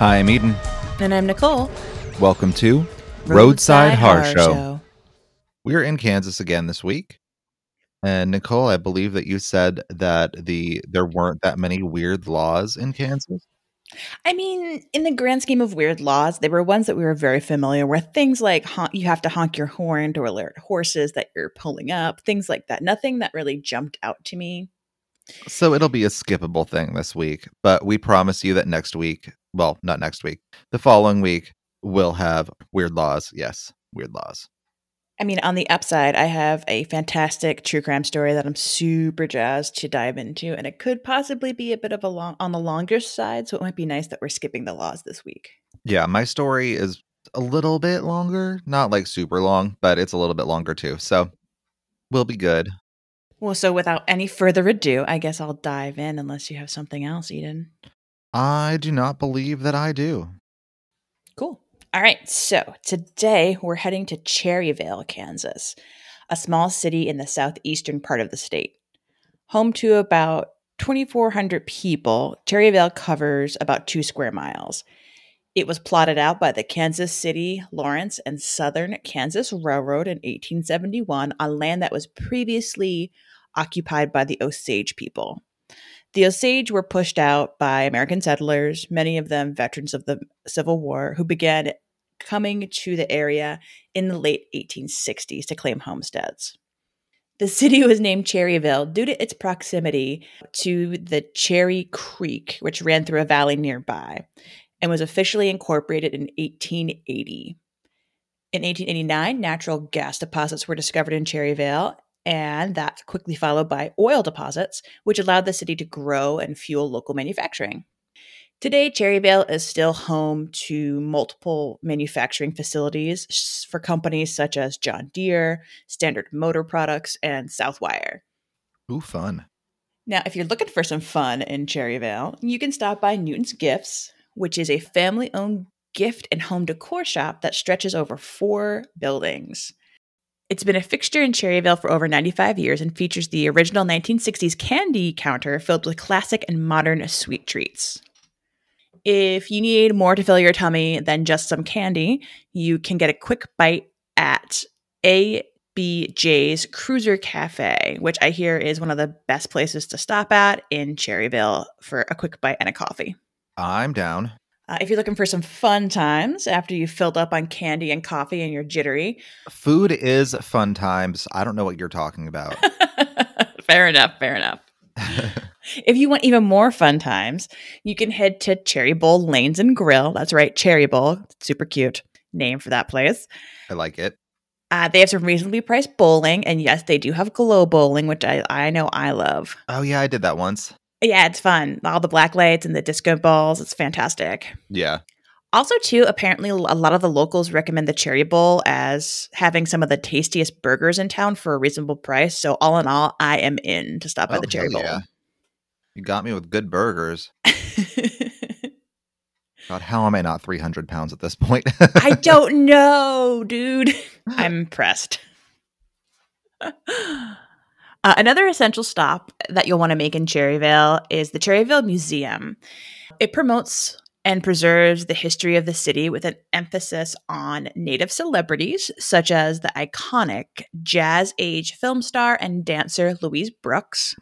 Hi, I'm Eden. And I'm Nicole. Welcome to Roadside, Horror, Show. We're in Kansas again this week. And Nicole, I believe that you said that the there weren't that many weird laws in Kansas. I mean, in the grand scheme of weird laws, there were ones that we were very familiar with. Things like you have to honk your horn to alert horses that you're pulling up, things like that. Nothing that really jumped out to me. So it'll be a skippable thing this week, but we promise you that next week, well, not next week, the following week, we'll have weird laws. Yes, weird laws. I mean, on the upside, I have a fantastic true crime story that I'm super jazzed to dive into, and it could possibly be a bit of a long on the longer side, so it might be nice that we're skipping the laws this week. Yeah, my story is a little bit longer, not like super long, but it's a little bit longer too. So we'll be good. Well, so without any further ado, I guess I'll dive in unless you have something else, Eden. I do not believe that I do. Cool. All right, so today we're heading to Cherryvale, Kansas, a small city in the southeastern part of the state. Home to about 2,400 people, Cherryvale covers about two square miles. It was plotted out by the Kansas City, Lawrence, and Southern Kansas Railroad in 1871 on land that was previously occupied by the Osage people. The Osage were pushed out by American settlers, many of them veterans of the Civil War, who began coming to the area in the late 1860s to claim homesteads. The city was named Cherryville due to its proximity to the Cherry Creek, which ran through a valley nearby, and was officially incorporated in 1880. In 1889, natural gas deposits were discovered in Cherryvale, and that quickly followed by oil deposits, which allowed the city to grow and fuel local manufacturing. Today, Cherryvale is still home to multiple manufacturing facilities for companies such as John Deere, Standard Motor Products, and Southwire. Ooh, fun. Now, if you're looking for some fun in Cherryvale, you can stop by Newton's Gifts, which is a family owned gift and home decor shop that stretches over four buildings. It's been a fixture in Cherryvale for over 95 years and features the original 1960s candy counter filled with classic and modern sweet treats. If you need more to fill your tummy than just some candy, you can get a quick bite at ABJ's Cruiser Cafe, which I hear is one of the best places to stop at in Cherryville for a quick bite and a coffee. I'm down. Uh, if you're looking for some fun times after you've filled up on candy and coffee and you're jittery, Food is fun times. I don't know what you're talking about. fair enough, fair enough. if you want even more fun times, you can head to Cherry Bowl Lanes and Grill. That's right, Cherry Bowl. Super cute name for that place. I like it. Uh, they have some reasonably priced bowling, and yes, they do have glow bowling, which I, I know I love. Oh yeah, I did that once. Yeah, it's fun. All the black lights and the disco balls. It's fantastic. Yeah. Also, too, apparently a lot of the locals recommend the Cherry Bowl as having some of the tastiest burgers in town for a reasonable price. So, all in all, I am in to stop by Oh, the Cherry Bowl. yeah. You got me with good burgers. God, how am I not 300 pounds at this point? I don't know, dude. I'm impressed. Uh, another essential stop that you'll want to make in Cherryvale is the Cherryvale Museum. It promotes and preserves the history of the city with an emphasis on native celebrities, such as the iconic jazz age film star and dancer Louise Brooks,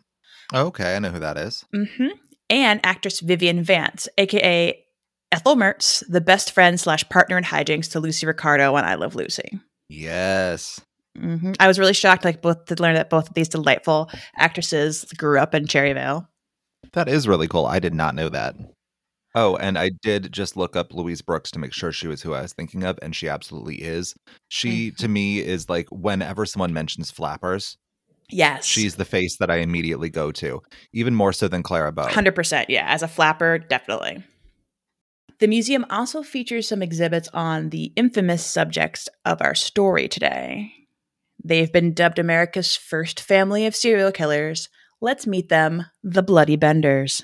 okay, I know who that is. Mm-hmm. and actress Vivian Vance, aka Ethel Mertz, the best friend slash partner in hijinks to Lucy Ricardo on I Love Lucy. Yes. Hmm I was really shocked, like both to learn that both of these delightful actresses grew up in Cherryvale. That is really cool. I did not know that. Oh, and I did just look up Louise Brooks to make sure she was who I was thinking of, and she absolutely is. She, to me, is like whenever someone mentions flappers, Yes, she's the face that I immediately go to, even more so than Clara Bow. hundred percent. Yeah, as a flapper, definitely. The museum also features some exhibits on the infamous subjects of our story today. They've been dubbed America's first family of serial killers. Let's meet them, the Bloody Benders.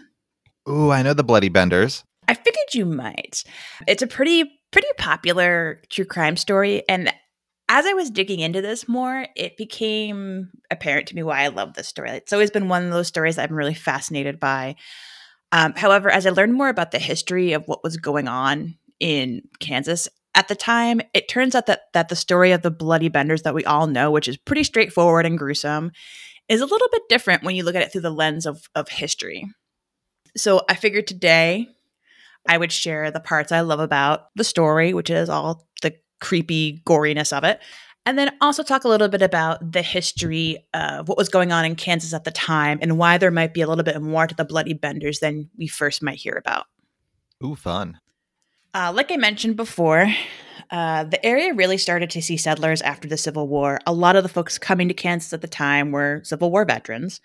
Ooh, I know the Bloody Benders. I figured you might. It's a pretty pretty popular true crime story and as I was digging into this more, it became apparent to me why I love this story. It's always been one of those stories that I'm really fascinated by. Um, however, as I learned more about the history of what was going on in Kansas at the time, it turns out that that the story of the bloody benders that we all know, which is pretty straightforward and gruesome, is a little bit different when you look at it through the lens of, of history. So I figured today I would share the parts I love about the story, which is all the creepy goriness of it, and then also talk a little bit about the history of what was going on in Kansas at the time and why there might be a little bit more to the bloody benders than we first might hear about. Ooh, fun. Uh, like I mentioned before, uh, the area really started to see settlers after the Civil War. A lot of the folks coming to Kansas at the time were Civil War veterans.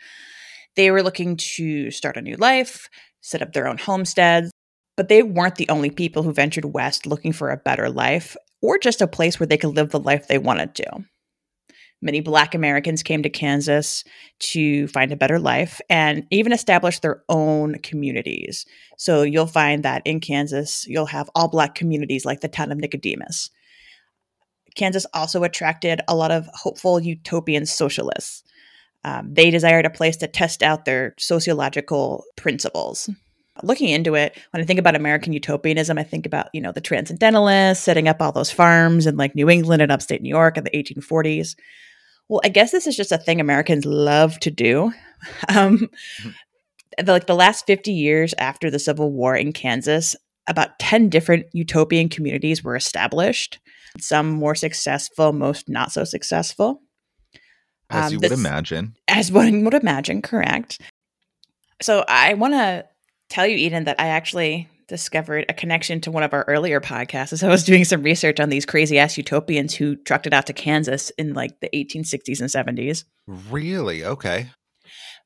They were looking to start a new life, set up their own homesteads, but they weren't the only people who ventured west looking for a better life or just a place where they could live the life they wanted to. Many Black Americans came to Kansas to find a better life and even establish their own communities. So you'll find that in Kansas, you'll have all Black communities like the town of Nicodemus. Kansas also attracted a lot of hopeful utopian socialists. Um, they desired a place to test out their sociological principles looking into it, when I think about American utopianism, I think about, you know, the transcendentalists setting up all those farms in like New England and upstate New York in the 1840s. Well, I guess this is just a thing Americans love to do. Um, mm-hmm. the, like the last 50 years after the Civil War in Kansas, about 10 different utopian communities were established, some more successful, most not so successful. As um, you would imagine. As one would imagine, correct. So I want to tell you, Eden, that I actually discovered a connection to one of our earlier podcasts as I was doing some research on these crazy ass utopians who trucked it out to Kansas in like the 1860s and 70s. Really? Okay.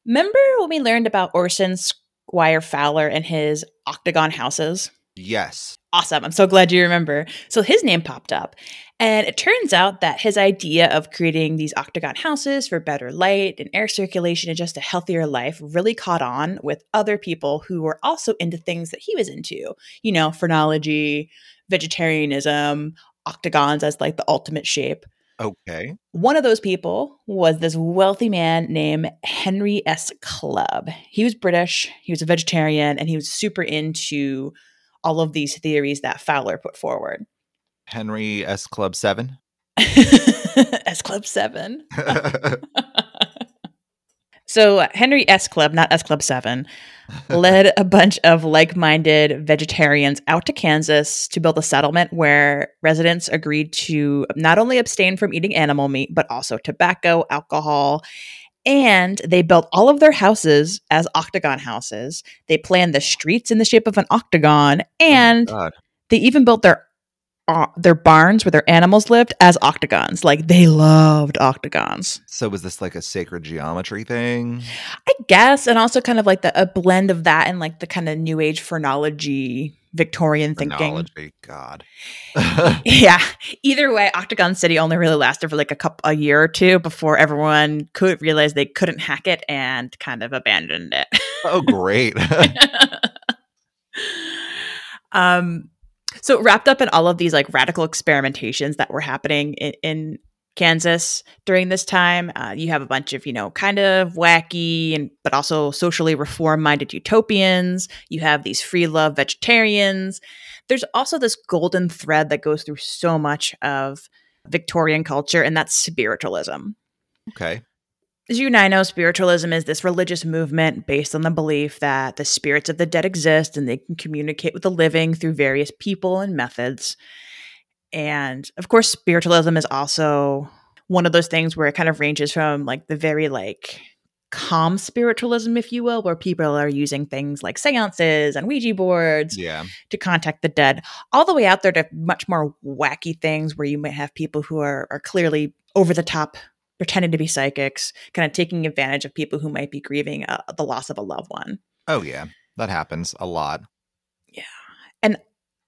Remember when we learned about Orson Squire Fowler and his octagon houses? Yes. Awesome. I'm so glad you remember. So his name popped up. And it turns out that his idea of creating these octagon houses for better light and air circulation and just a healthier life really caught on with other people who were also into things that he was into, you know, phrenology, vegetarianism, octagons as like the ultimate shape. Okay. One of those people was this wealthy man named Henry S. Clubb. He was British, he was a vegetarian, and he was super into all of these theories that Fowler put forward. Henry S. Clubb 7? S Club 7. so, uh, Henry S. Clubb, not S Club 7, led a bunch of like minded vegetarians out to Kansas to build a settlement where residents agreed to not only abstain from eating animal meat, but also tobacco, alcohol, and they built all of their houses as octagon houses. They planned the streets in the shape of an octagon, oh and oh they even built their uh, their barns where their animals lived as octagons. Like they loved octagons. So was this like a sacred geometry thing? I guess, and also kind of like the a blend of that and like the kind of new age phrenology Victorian thinking. God. yeah. Either way, Octagon City only really lasted for like a couple a year or two before everyone could realize they couldn't hack it and kind of abandoned it. oh, great. um so wrapped up in all of these like radical experimentations that were happening in, in Kansas during this time. Uh, you have a bunch of, you know, kind of wacky and but also socially reform-minded utopians. You have these free love vegetarians. There's also this golden thread that goes through so much of Victorian culture, and that's spiritualism. Okay. As you and I know, spiritualism is this religious movement based on the belief that the spirits of the dead exist and they can communicate with the living through various people and methods. And of course, spiritualism is also one of those things where it kind of ranges from like the very like calm spiritualism, if you will, where people are using things like seances and Ouija boards yeah. to contact the dead, all the way out there to much more wacky things where you might have people who are, are clearly over the top, pretending to be psychics, kind of taking advantage of people who might be grieving uh, the loss of a loved one. Oh, yeah. That happens a lot.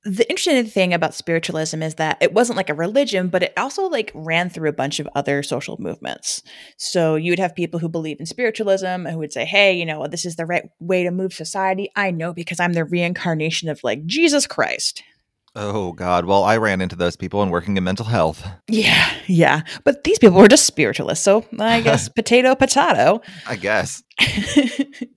The interesting thing about spiritualism is that it wasn't like a religion but it also like ran through a bunch of other social movements. So you would have people who believe in spiritualism who would say hey you know this is the right way to move society. I know because i'm the reincarnation of like jesus christ. Oh god. Well i ran into those people and working in mental health. Yeah yeah. But these people were just spiritualists so i guess potato potato. I guess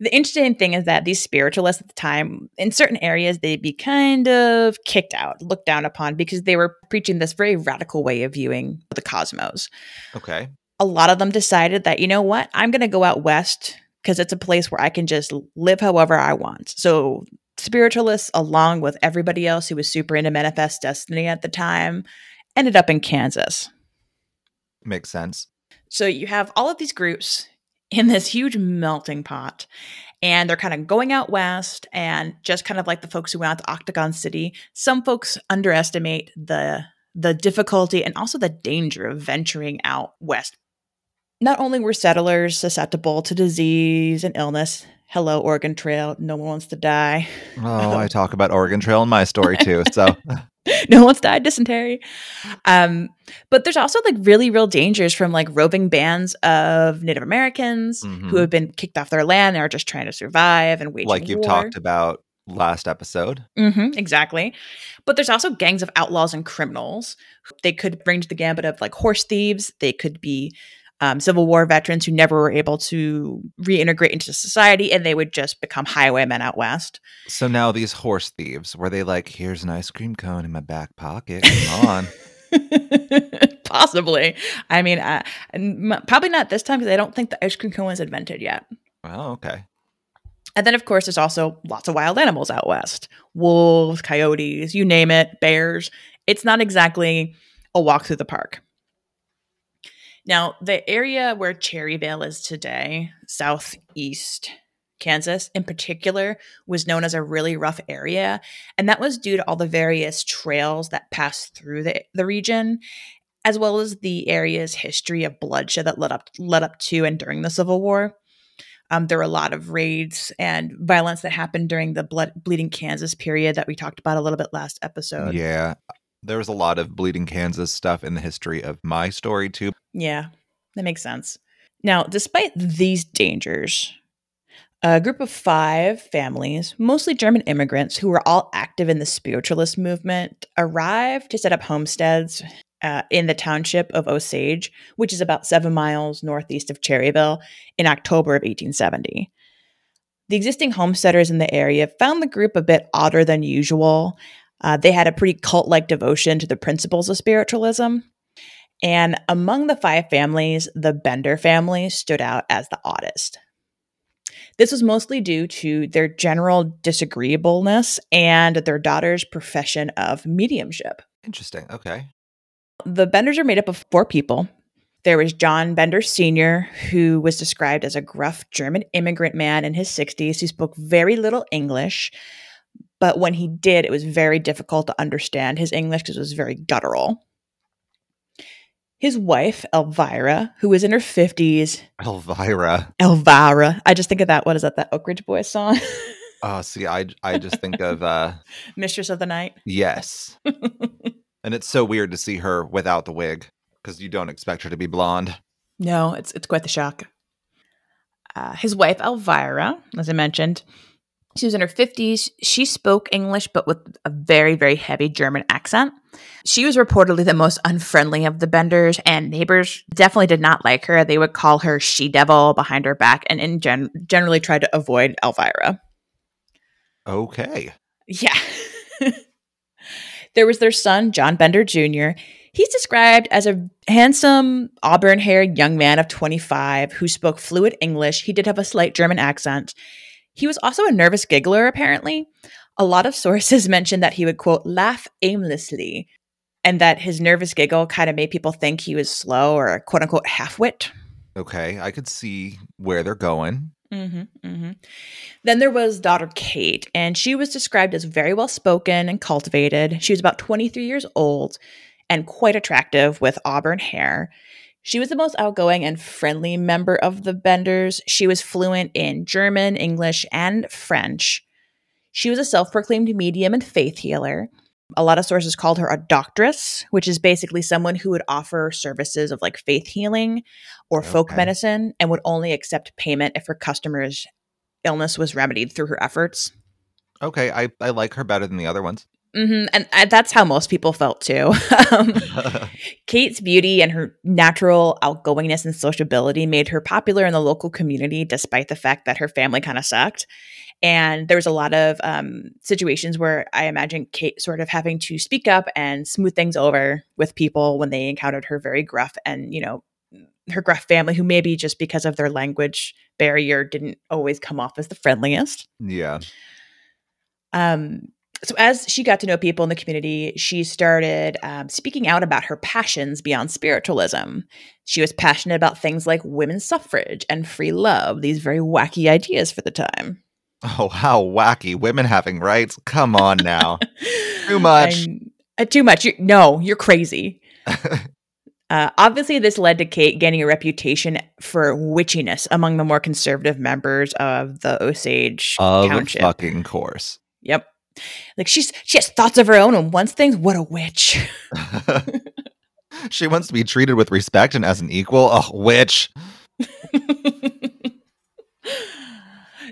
The interesting thing is that these spiritualists at the time, in certain areas, they'd be kind of kicked out, looked down upon, because they were preaching this very radical way of viewing the cosmos. Okay. A lot of them decided that, you know what, I'm going to go out west because it's a place where I can just live however I want. So, spiritualists, along with everybody else who was super into manifest destiny at the time, ended up in Kansas. Makes sense. So, you have all of these groups in this huge melting pot. And they're kind of going out west, and just kind of like the folks who went out to Octagon City, some folks underestimate the the difficulty and also the danger of venturing out west. Not only were settlers susceptible to disease and illness, hello Oregon Trail, no one wants to die. Oh, I talk about Oregon Trail in my story too. So no one's died dysentery. Um, but there's also like really real dangers from like roving bands of Native Americans Mhm. who have been kicked off their land and are just trying to survive and waging like you've war. talked about last episode. hmm exactly. But there's also gangs of outlaws and criminals. They could bring to the gambit of like horse thieves. They could be um, Civil War veterans who never were able to reintegrate into society, and they would just become highwaymen out west. So now these horse thieves, were they like, here's an ice cream cone in my back pocket. Come on. Possibly. I mean, uh, m- probably not this time because I don't think the ice cream cone was invented yet. oh, okay. And then, of course, there's also lots of wild animals out west wolves, coyotes, you name it, bears. It's not exactly a walk through the park. Now, the area where Cherryvale is today, southeast Kansas in particular, was known as a really rough area. And that was due to all the various trails that passed through the, the region, as well as the area's history of bloodshed that led up led up to and during the Civil War. Um, there were a lot of raids and violence that happened during the blood bleeding Kansas period that we talked about a little bit last episode. Yeah. There was a lot of bleeding Kansas stuff in the history of my story too. Yeah, that makes sense. Now, despite these dangers, a group of five families, mostly German immigrants who were all active in the spiritualist movement, arrived to set up homesteads uh, in the township of Osage, which is about seven miles northeast of Cherryville, in October of 1870. The existing homesteaders in the area found the group a bit odder than usual. Uh, they had a pretty cult like devotion to the principles of spiritualism. And among the five families, the Bender family stood out as the oddest. This was mostly due to their general disagreeableness and their daughter's profession of mediumship. Interesting. Okay. The Benders are made up of four people. There was John Bender Sr., who was described as a gruff German immigrant man in his 60s who spoke very little English. But when he did, it was very difficult to understand his English because it was very guttural. His wife, Elvira, who was in her 50s, Elvira. Elvira. I just think of that. What is that? That Oak Ridge Boys song? Oh, see, I I just think of uh Mistress of the Night. yes. and it's so weird to see her without the wig because you don't expect her to be blonde. No, it's it's quite the shock. Uh, his wife Elvira, as I mentioned, she was in her fifties. She spoke English, but with a very very heavy German accent. She was reportedly the most unfriendly of the Benders, and neighbors definitely did not like her. They would call her she devil behind her back, and in gen- generally tried to avoid Elvira. Okay. Yeah. there was their son, John Bender Jr. He's described as a handsome, auburn haired young man of 25 who spoke fluent English. He did have a slight German accent. He was also a nervous giggler, apparently. A lot of sources mentioned that he would, quote, laugh aimlessly, and that his nervous giggle kind of made people think he was slow or, quote unquote, half wit. Okay. I could see where they're going. hmm hmm Then there was daughter Kate, and she was described as very well spoken and cultivated. She was about 23 years old and quite attractive with auburn hair. She was the most outgoing and friendly member of the Benders. She was fluent in German, English, and French. She was a self proclaimed medium and faith healer. A lot of sources called her a doctress, which is basically someone who would offer services of like faith healing or folk Okay. medicine and would only accept payment if her customers' illness was remedied through her efforts. Okay. I, I like her better than the other ones. Mm-hmm. And uh, that's how most people felt too. um, Kate's beauty and her natural outgoingness and sociability made her popular in the local community, despite the fact that her family kind of sucked. And there was a lot of um, situations where I imagine Kate sort of having to speak up and smooth things over with people when they encountered her very gruff and, you know, her gruff family, who maybe just because of their language barrier didn't always come off as the friendliest. Yeah. Um, so as she got to know people in the community, she started um, speaking out about her passions beyond spiritualism. She was passionate about things like women's suffrage and free love, these very wacky ideas for the time. Oh, how wacky. Women having rights. Come on now. too much. Uh, too much. You're, no, you're crazy. uh, obviously, this led to Kate gaining a reputation for witchiness among the more conservative members of the Osage of Township. fucking course. Yep. Like she's she has thoughts of her own and wants things. What a witch. she wants to be treated with respect and as an equal. Oh, witch.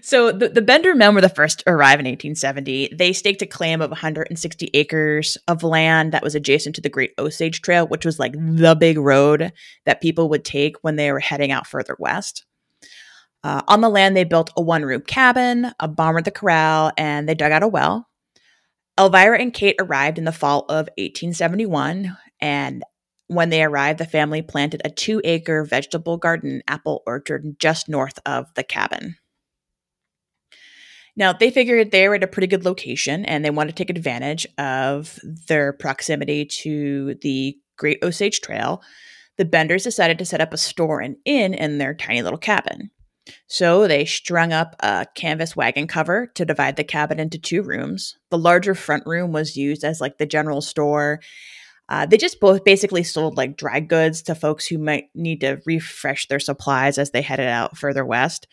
So the, the Bender men were the first to arrive in 1870. They staked a claim of 160 acres of land that was adjacent to the Great Osage Trail, which was like the big road that people would take when they were heading out further west. Uh, on the land, they built a one room cabin, a barn with a corral, and they dug out a well. Elvira and Kate arrived in the fall of 1871, and when they arrived, the family planted a two acre vegetable garden apple orchard just north of the cabin. Now, they figured they were at a pretty good location and they wanted to take advantage of their proximity to the Great Osage Trail. The Benders decided to set up a store and inn in their tiny little cabin. So they strung up a canvas wagon cover to divide the cabin into two rooms. The larger front room was used as like the general store. Uh, they just both basically sold like dry goods to folks who might need to refresh their supplies as they headed out further west.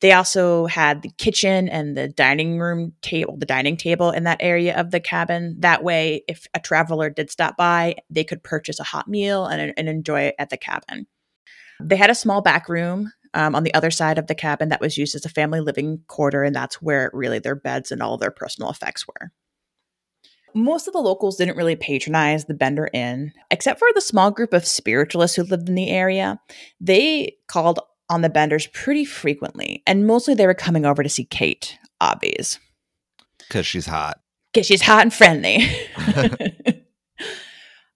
They also had the kitchen and the dining room table, the dining table in that area of the cabin. That way, if a traveler did stop by, they could purchase a hot meal and, and enjoy it at the cabin. They had a small back room um, on the other side of the cabin that was used as a family living quarter, and that's where really their beds and all their personal effects were. Most of the locals didn't really patronize the Bender Inn, except for the small group of spiritualists who lived in the area. They called on the Benders pretty frequently, and mostly they were coming over to see Kate, obvious. Because she's hot. Because she's hot and friendly.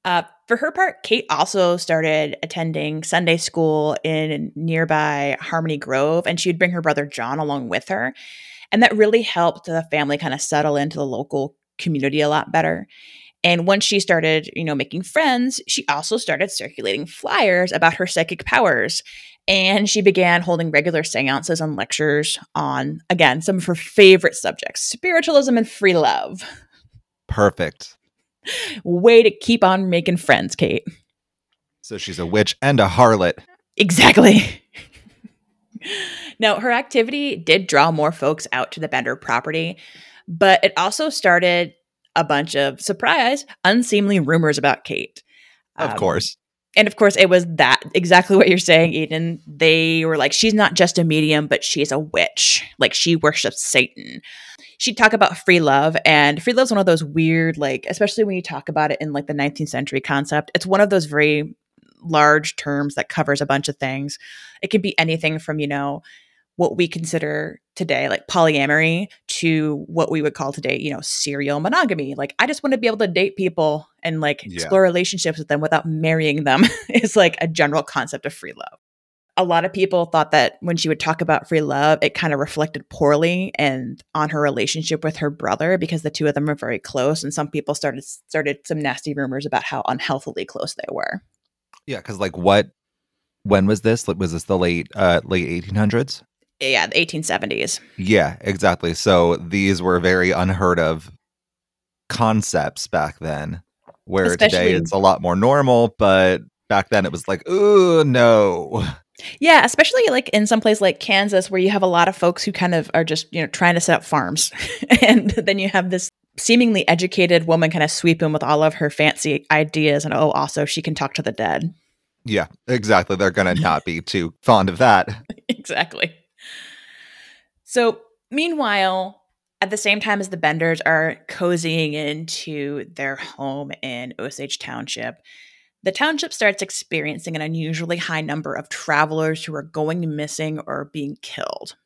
Uh, for her part, Kate also started attending Sunday school in nearby Harmony Grove, and she'd bring her brother John along with her. And that really helped the family kind of settle into the local community a lot better. And once she started, you know, making friends, she also started circulating flyers about her psychic powers. And she began holding regular seances and lectures on, again, some of her favorite subjects spiritualism and free love. Perfect. Way to keep on making friends, Kate. So she's a witch and a harlot. Exactly. now, her activity did draw more folks out to the Bender property, but it also started a bunch of surprise, unseemly rumors about Kate. Of um, course. And of course, it was that exactly what you're saying, Eden. They were like, she's not just a medium, but she's a witch. Like, she worships Satan she'd talk about free love and free love's one of those weird like especially when you talk about it in like the 19th century concept it's one of those very large terms that covers a bunch of things it could be anything from you know what we consider today like polyamory to what we would call today you know serial monogamy like i just want to be able to date people and like yeah. explore relationships with them without marrying them is like a general concept of free love a lot of people thought that when she would talk about free love, it kind of reflected poorly and on her relationship with her brother because the two of them were very close. And some people started started some nasty rumors about how unhealthily close they were. Yeah, because like what? When was this? Was this the late uh late eighteen hundreds? Yeah, the eighteen seventies. Yeah, exactly. So these were very unheard of concepts back then. Where Especially, today it's a lot more normal, but back then it was like, oh no. Yeah, especially like in some place like Kansas where you have a lot of folks who kind of are just, you know, trying to set up farms. and then you have this seemingly educated woman kind of sweep in with all of her fancy ideas and oh, also she can talk to the dead. Yeah, exactly. They're going to not be too fond of that. exactly. So, meanwhile, At the same time as the Benders are cozying into their home in Osage Township, the township starts experiencing an unusually high number of travelers who are going missing or being killed.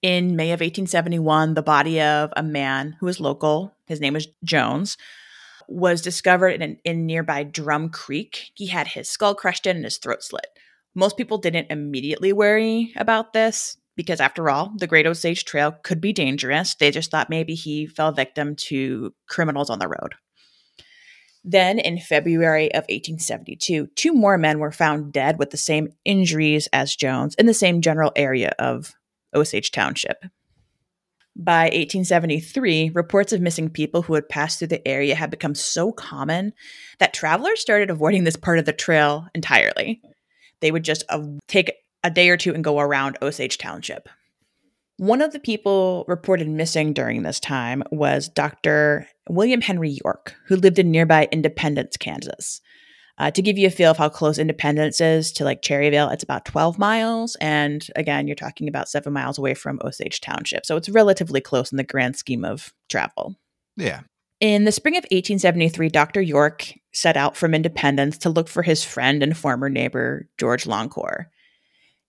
In May of 1871, the body of a man who was local, his name was Jones, was discovered in, in nearby Drum Creek. He had his skull crushed in and his throat slit. Most people didn't immediately worry about this because, after all, the Great Osage Trail could be dangerous. They just thought maybe he fell victim to criminals on the road. Then, in February of 1872, two more men were found dead with the same injuries as Jones in the same general area of Osage Township. By 1873, reports of missing people who had passed through the area had become so common that travelers started avoiding this part of the trail entirely. They would just take a day or two and go around Osage Township. One of the people reported missing during this time was Dr. William Henry York, who lived in nearby Independence, Kansas. Uh, to give you a feel of how close Independence is to like Cherryvale, it's about 12 miles. And again, you're talking about seven miles away from Osage Township. So it's relatively close in the grand scheme of travel. Yeah. In the spring of 1873, Dr. York set out from Independence to look for his friend and former neighbor, George Longcore.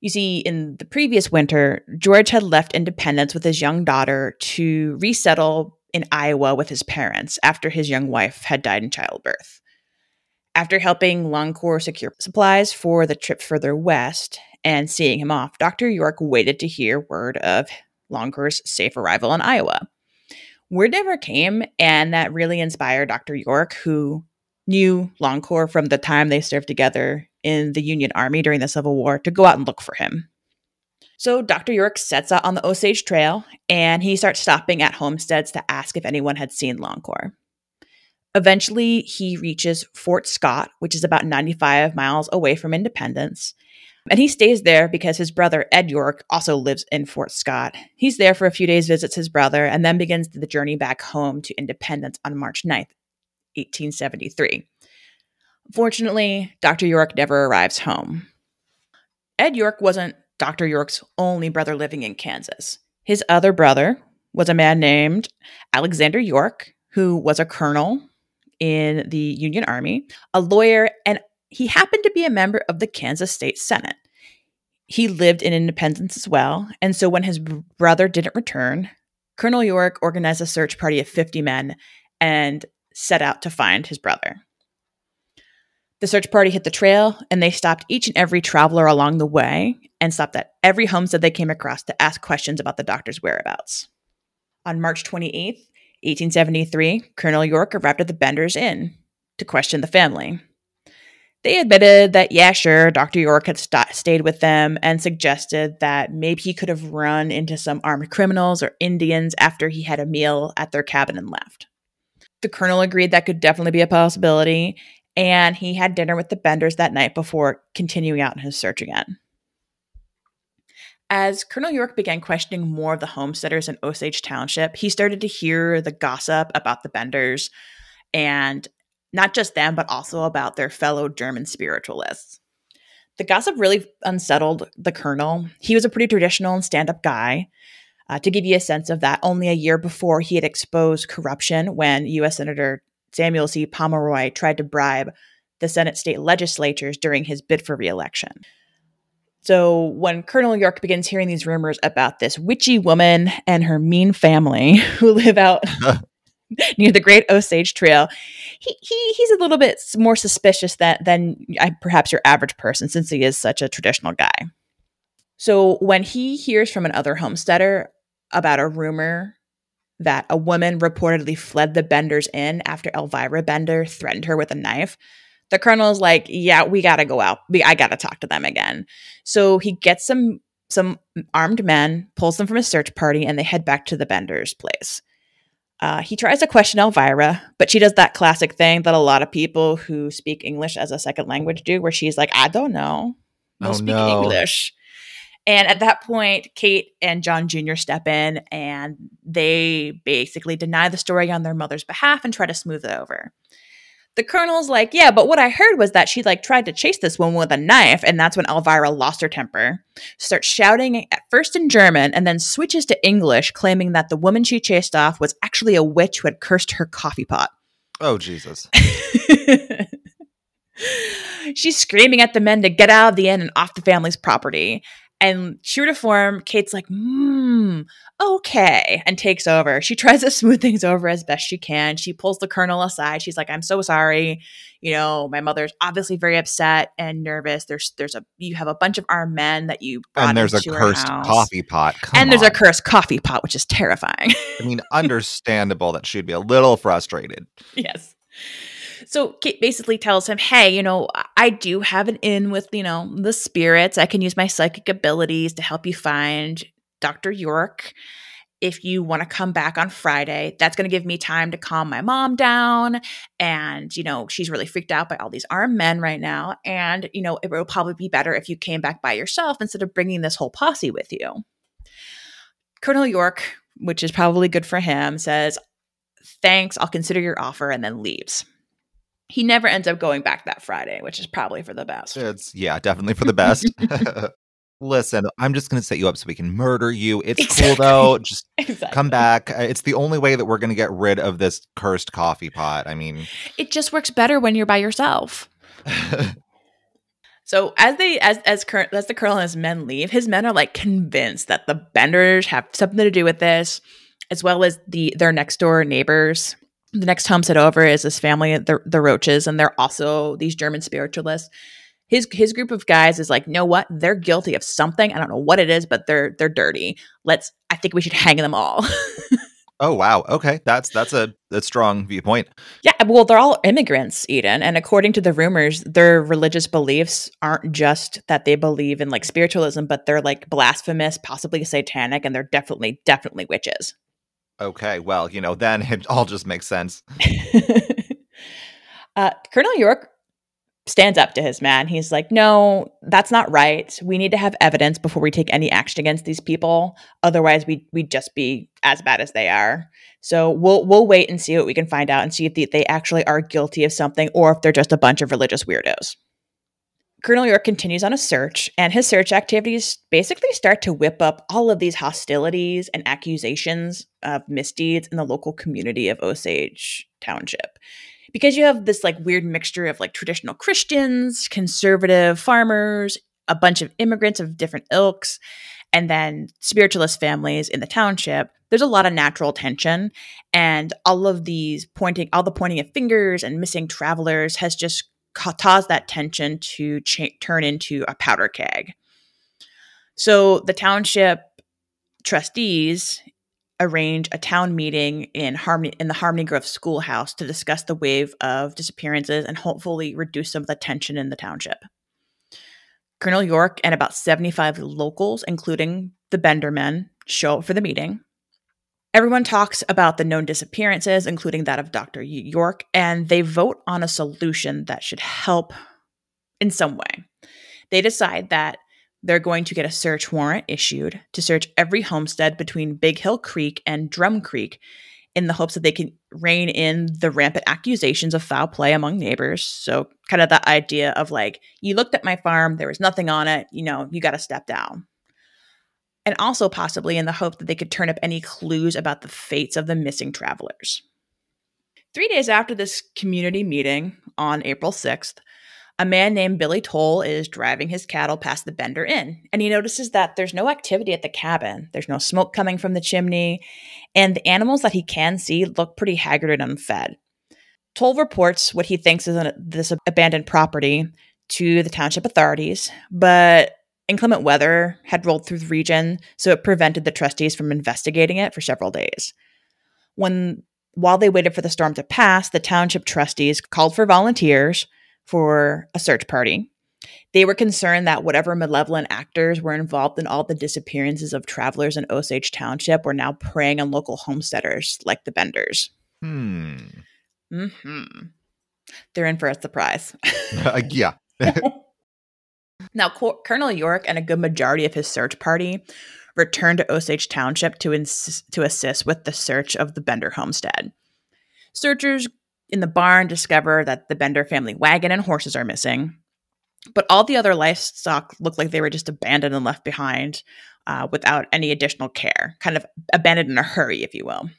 You see, in the previous winter, George had left Independence with his young daughter to resettle in Iowa with his parents after his young wife had died in childbirth. After helping Longcore secure supplies for the trip further west and seeing him off, Dr. York waited to hear word of Longcore's safe arrival in Iowa. Word never came, and that really inspired Dr. York, who knew Longcore from the time they served together in the Union Army during the Civil War, to go out and look for him. So Dr. York sets out on the Osage Trail and he starts stopping at homesteads to ask if anyone had seen Longcore. Eventually, he reaches Fort Scott, which is about 95 miles away from Independence. And he stays there because his brother Ed York also lives in Fort Scott. He's there for a few days, visits his brother, and then begins the journey back home to Independence on March 9th, 1873. Fortunately, Dr. York never arrives home. Ed York wasn't Dr. York's only brother living in Kansas. His other brother was a man named Alexander York, who was a colonel in the Union Army, a lawyer, and he happened to be a member of the Kansas State Senate. He lived in Independence as well, and so when his brother didn't return, Colonel York organized a search party of 50 men and set out to find his brother. The search party hit the trail and they stopped each and every traveler along the way and stopped at every homestead they came across to ask questions about the doctor's whereabouts. On March 28th, 1873, Colonel York arrived at the Benders Inn to question the family. They admitted that, yeah, sure, Dr. York had st- stayed with them and suggested that maybe he could have run into some armed criminals or Indians after he had a meal at their cabin and left. The colonel agreed that could definitely be a possibility, and he had dinner with the Benders that night before continuing out in his search again. As Colonel York began questioning more of the homesteaders in Osage Township, he started to hear the gossip about the Benders and not just them, but also about their fellow German spiritualists. The gossip really unsettled the colonel. He was a pretty traditional and stand up guy. Uh, to give you a sense of that, only a year before he had exposed corruption when U.S. Senator Samuel C. Pomeroy tried to bribe the Senate state legislatures during his bid for reelection. So when Colonel York begins hearing these rumors about this witchy woman and her mean family who live out near the Great Osage Trail, he, he he's a little bit more suspicious than than uh, perhaps your average person since he is such a traditional guy. So when he hears from another homesteader about a rumor that a woman reportedly fled the Benders Inn after Elvira Bender threatened her with a knife, the colonel's like, "Yeah, we got to go out. We, I got to talk to them again." So he gets some some armed men, pulls them from his search party, and they head back to the Bender's place. Uh, he tries to question Elvira, but she does that classic thing that a lot of people who speak English as a second language do, where she's like, "I don't know, no oh, speak no. English." And at that point, Kate and John Jr. step in and they basically deny the story on their mother's behalf and try to smooth it over. The colonel's like, yeah, but what I heard was that she like tried to chase this woman with a knife, and that's when Elvira lost her temper. Starts shouting at first in German and then switches to English, claiming that the woman she chased off was actually a witch who had cursed her coffee pot. Oh Jesus. She's screaming at the men to get out of the inn and off the family's property. And true to form, Kate's like, hmm, okay, and takes over. She tries to smooth things over as best she can. She pulls the colonel aside. She's like, I'm so sorry. You know, my mother's obviously very upset and nervous. There's there's a you have a bunch of armed men that you and there's a cursed coffee pot. Come and there's a cursed coffee pot, which is terrifying. I mean, understandable that she'd be a little frustrated. Yes. So Kate basically tells him, Hey, you know, I do have an in with, you know, the spirits. I can use my psychic abilities to help you find Dr. York. If you want to come back on Friday, that's going to give me time to calm my mom down. And, you know, she's really freaked out by all these armed men right now. And, you know, it will probably be better if you came back by yourself instead of bringing this whole posse with you. Colonel York, which is probably good for him, says, Thanks, I'll consider your offer, and then leaves he never ends up going back that Friday, which is probably for the best. It's yeah, definitely for the best. Listen, I'm just going to set you up so we can murder you. It's exactly. cool though. Just exactly. come back. Uh, it's the only way that we're going to get rid of this cursed coffee pot. I mean, it just works better when you're by yourself. so as they as as current as the colonel and his men leave, his men are like convinced that the Benders have something to do with this, as well as the their next door neighbors the next homestead over is this family, the, the Roaches, and they're also these German spiritualists. His his group of guys is like, know what? They're guilty of something. I don't know what it is, but they're they're dirty. Let's. I think we should hang them all. oh wow. Okay, that's that's a, a strong viewpoint. Yeah. Well, they're all immigrants, Eden, and according to the rumors, their religious beliefs aren't just that they believe in like spiritualism, but they're like blasphemous, possibly satanic, and they're definitely definitely witches. Okay, well, you know, then it all just makes sense. uh, Colonel York stands up to his man. He's like, "No, that's not right. We need to have evidence before we take any action against these people. Otherwise, we we'd just be as bad as they are. So we'll we'll wait and see what we can find out and see if they, they actually are guilty of something or if they're just a bunch of religious weirdos." Colonel York continues on a search, and his search activities basically start to whip up all of these hostilities and accusations of misdeeds in the local community of Osage Township. Because you have this like weird mixture of like traditional Christians, conservative farmers, a bunch of immigrants of different ilks, and then spiritualist families in the township, there's a lot of natural tension. And all of these pointing, all the pointing of fingers and missing travelers has just cause that tension to cha- turn into a powder keg. So the township trustees arrange a town meeting in Harmony in the Harmony Grove schoolhouse to discuss the wave of disappearances and hopefully reduce some of the tension in the township. Colonel York and about 75 locals, including the Bendermen, show up for the meeting. Everyone talks about the known disappearances, including that of Dr. York, and they vote on a solution that should help in some way. They decide that they're going to get a search warrant issued to search every homestead between Big Hill Creek and Drum Creek in the hopes that they can rein in the rampant accusations of foul play among neighbors. So, kind of that idea of like, you looked at my farm, there was nothing on it, you know, you got to step down and also possibly in the hope that they could turn up any clues about the fates of the missing travelers. Three days after this community meeting on April 6th, a man named Billy Tole is driving his cattle past the Bender Inn, and he notices that there's no activity at the cabin. There's no smoke coming from the chimney, and the animals that he can see look pretty haggard and unfed. Tole reports what he thinks is an, this abandoned property to the township authorities, but Inclement weather had rolled through the region, so it prevented the trustees from investigating it for several days. When while they waited for the storm to pass, the township trustees called for volunteers for a search party. They were concerned that whatever malevolent actors were involved in all the disappearances of travelers in Osage Township were now preying on local homesteaders like the Benders. Hmm. Mm-hmm. They're in for a surprise. uh, yeah. Now, Co- Colonel York and a good majority of his search party returned to Osage Township to, ins- to assist with the search of the Bender homestead. Searchers in the barn discover that the Bender family wagon and horses are missing. But all the other livestock look like they were just abandoned and left behind uh, without any additional care, kind of abandoned in a hurry, if you will.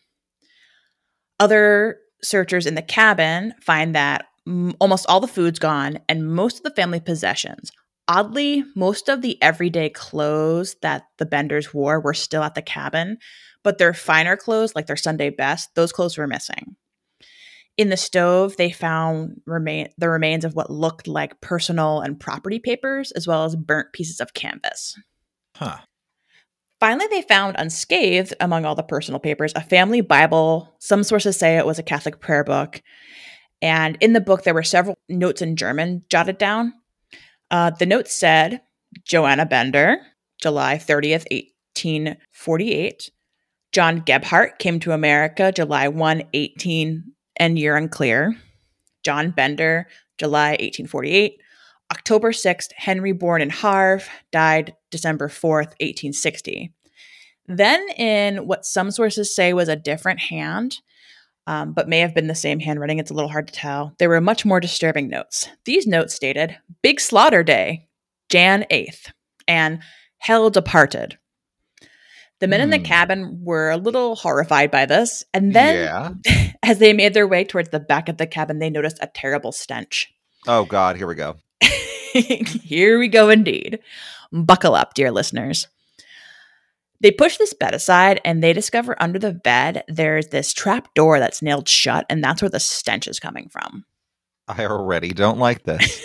Other searchers in the cabin find that m- almost all the food's gone and most of the family possessions. Oddly, most of the everyday clothes that the Benders wore were still at the cabin, but their finer clothes, like their Sunday best, those clothes were missing. In the stove, they found remain the remains of what looked like personal and property papers, as well as burnt pieces of canvas. Huh. Finally, they found unscathed among all the personal papers a family Bible. Some sources say it was a Catholic prayer book. And in the book, there were several notes in German jotted down. Uh, the note said Joanna Bender, July 30th, 1848. John Gebhardt came to America July 1, 18, and year unclear. John Bender, July 1848. October 6th, Henry born in Havre, died December 4th, 1860. Then, in what some sources say was a different hand, um, but may have been the same handwriting, it's a little hard to tell, there were much more disturbing notes. These notes stated Big Slaughter Day, Jan 8th, and Hell Departed. The men in the Hmm. cabin were a little horrified by this, and then as they made their way towards the back of the cabin, they noticed a terrible stench. Oh God, here we go. Here we go, indeed. Buckle up, dear listeners. They push this bed aside and they discover under the bed there's this trap door that's nailed shut, and that's where the stench is coming from. I already don't like this.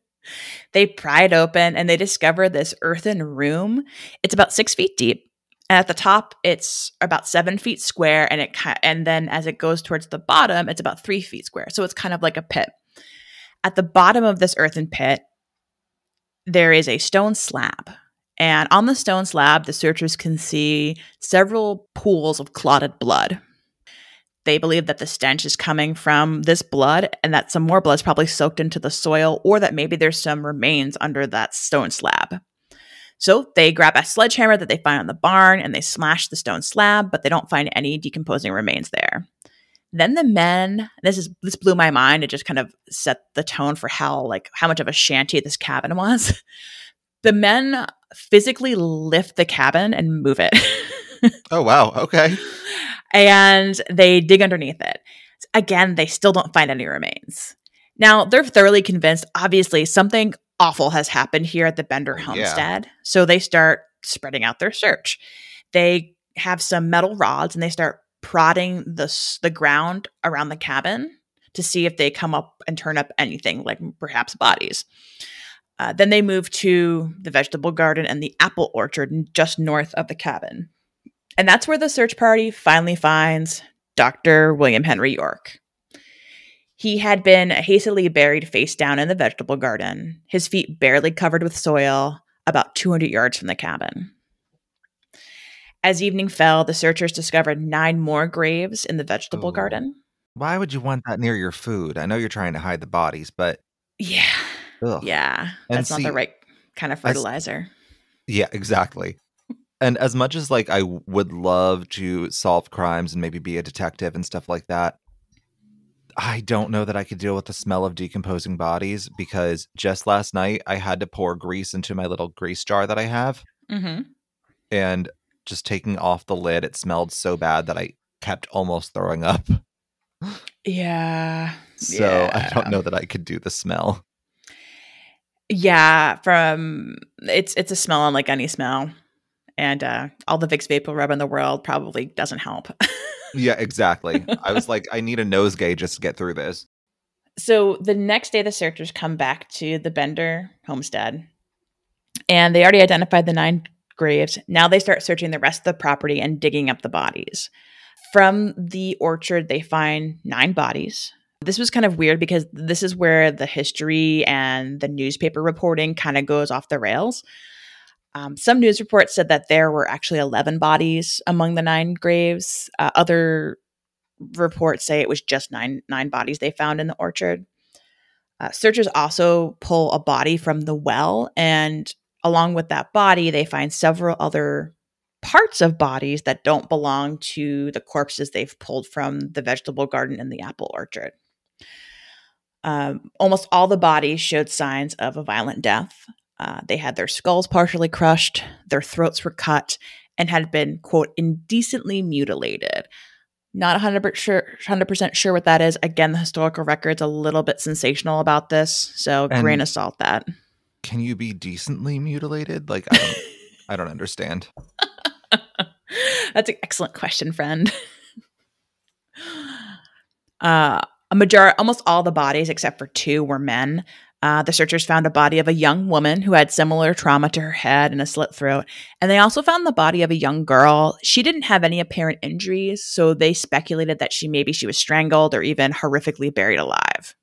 they pry it open and they discover this earthen room. It's about six feet deep. And at the top, it's about seven feet square, and it and then as it goes towards the bottom, it's about three feet square. So it's kind of like a pit. At the bottom of this earthen pit, there is a stone slab. And on the stone slab, the searchers can see several pools of clotted blood. They believe that the stench is coming from this blood and that some more blood is probably soaked into the soil or that maybe there's some remains under that stone slab. So they grab a sledgehammer that they find on the barn and they smash the stone slab, but they don't find any decomposing remains there. Then the men, this is this blew my mind. It just kind of set the tone for how like how much of a shanty this cabin was. The men physically lift the cabin and move it. Oh wow. Okay. and they dig underneath it. Again, they still don't find any remains. Now, they're thoroughly convinced, obviously, something awful has happened here at the Bender Yeah. homestead. So they start spreading out their search. They have some metal rods and they start prodding the, the ground around the cabin to see if they come up and turn up anything, like perhaps bodies. Uh, then they move to the vegetable garden and the apple orchard just north of the cabin. And that's where the search party finally finds Dr. William Henry York. He had been hastily buried face down in the vegetable garden, his feet barely covered with soil, about 200 yards from the cabin. As evening fell, the searchers discovered nine more graves in the vegetable Ooh. garden. Why would you want that near your food? I know you're trying to hide the bodies, but Yeah, ugh. yeah, that's not the right kind of fertilizer. Yeah, exactly. And as much as like I would love to solve crimes and maybe be a detective and stuff like that, I don't know that I could deal with the smell of decomposing bodies because just last night I had to pour grease into my little grease jar that I have hmm and just taking off the lid it smelled so bad that I kept almost throwing up. Yeah, So I don't know that I could do the smell. Yeah. From it's it's a smell unlike any smell, and uh, all the Vicks VapoRub in the world probably doesn't help. Yeah, exactly. I was like I need a nosegay just to get through this. So the next day, the searchers come back to the Bender homestead, and they already identified the nine graves. Now they start searching the rest of the property and digging up the bodies. From the orchard, they find nine bodies. This was kind of weird because this is where the history and the newspaper reporting kind of goes off the rails. Um, some news reports said that there were actually 11 bodies among the nine graves. Uh, other reports say it was just nine nine bodies they found in the orchard. Uh, searchers also pull a body from the well, and along with that body, they find several other parts of bodies that don't belong to the corpses they've pulled from the vegetable garden and the apple orchard. Um, almost all the bodies showed signs of a violent death. Uh, they had their skulls partially crushed, their throats were cut, and had been, quote, indecently mutilated. Not 100% sure, 100% sure what that is. Again, the historical record's a little bit sensational about this, so And- grain of salt that. Can you be decently mutilated? Like I don't I don't understand. That's an excellent question, friend. Uh, a majority, almost all the bodies except for two were men. Uh, the searchers found a body of a young woman who had similar trauma to her head and a slit throat, and they also found the body of a young girl. She didn't have any apparent injuries, so they speculated that she maybe she was strangled or even horrifically buried alive.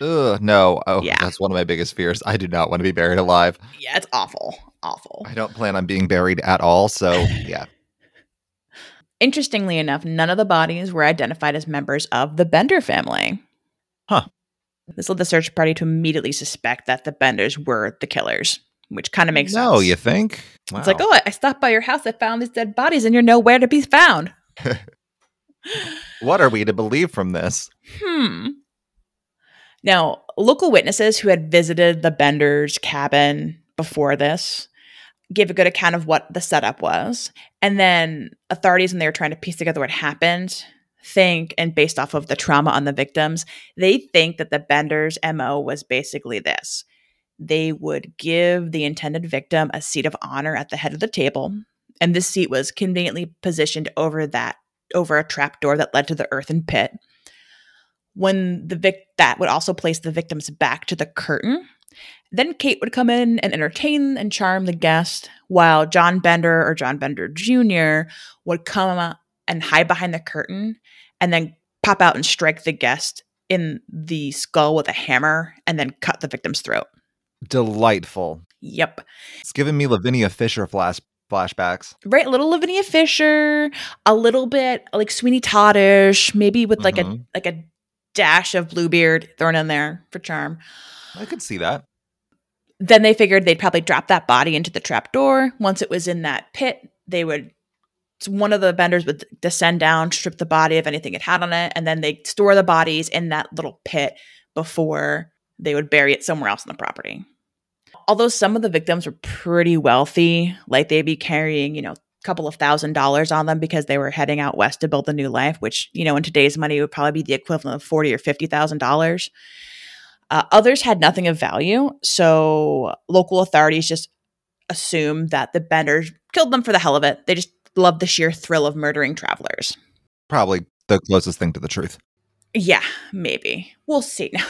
Ugh, no. Oh, Yeah. that's one of my biggest fears. I do not want to be buried alive. Yeah, it's awful, awful. I don't plan on being buried at all. So yeah. Interestingly enough, none of the bodies were identified as members of the Bender family. Huh. This led the search party to immediately suspect that the Benders were the killers, which kind of makes no, sense. No, you think? It's like, oh, I stopped by your house, I found these dead bodies, and you're nowhere to be found. what are we to believe from this? Hmm. Now, local witnesses who had visited the Bender's cabin before this gave a good account of what the setup was. And then authorities, when they were trying to piece together what happened, think, and based off of the trauma on the victims, they think that the Bender's MO was basically this they would give the intended victim a seat of honor at the head of the table. And this seat was conveniently positioned over that over a trap door that led to the earthen pit when the vic that would also place the victim's back to the curtain. Then Kate would come in and entertain and charm the guest, while John Bender or John Bender Jr. would come and hide behind the curtain and then pop out and strike the guest in the skull with a hammer and then cut the victim's throat. Delightful. Yep. It's giving me Lavinia Fisher flash flashbacks. Right, a little Lavinia Fisher, a little bit like Sweeney Toddish, maybe with like a Mhm. like a dash of Bluebeard thrown in there for charm. I could see that. then they figured they'd probably drop that body into the trap door. Once it was in that pit, they would one of the Benders would descend down, strip the body of anything it had on it, and then they store the bodies in that little pit before they would bury it somewhere else on the property. Although some of the victims were pretty wealthy, like they'd be carrying, you know, a couple of thousand dollars on them because they were heading out west to build a new life, which, you know, in today's money would probably be the equivalent of forty or fifty thousand dollars. Uh, others had nothing of value, so local authorities just assumed that the Benders killed them for the hell of it. They just loved the sheer thrill of murdering travelers. Probably the closest thing to the truth. Yeah, maybe we'll see.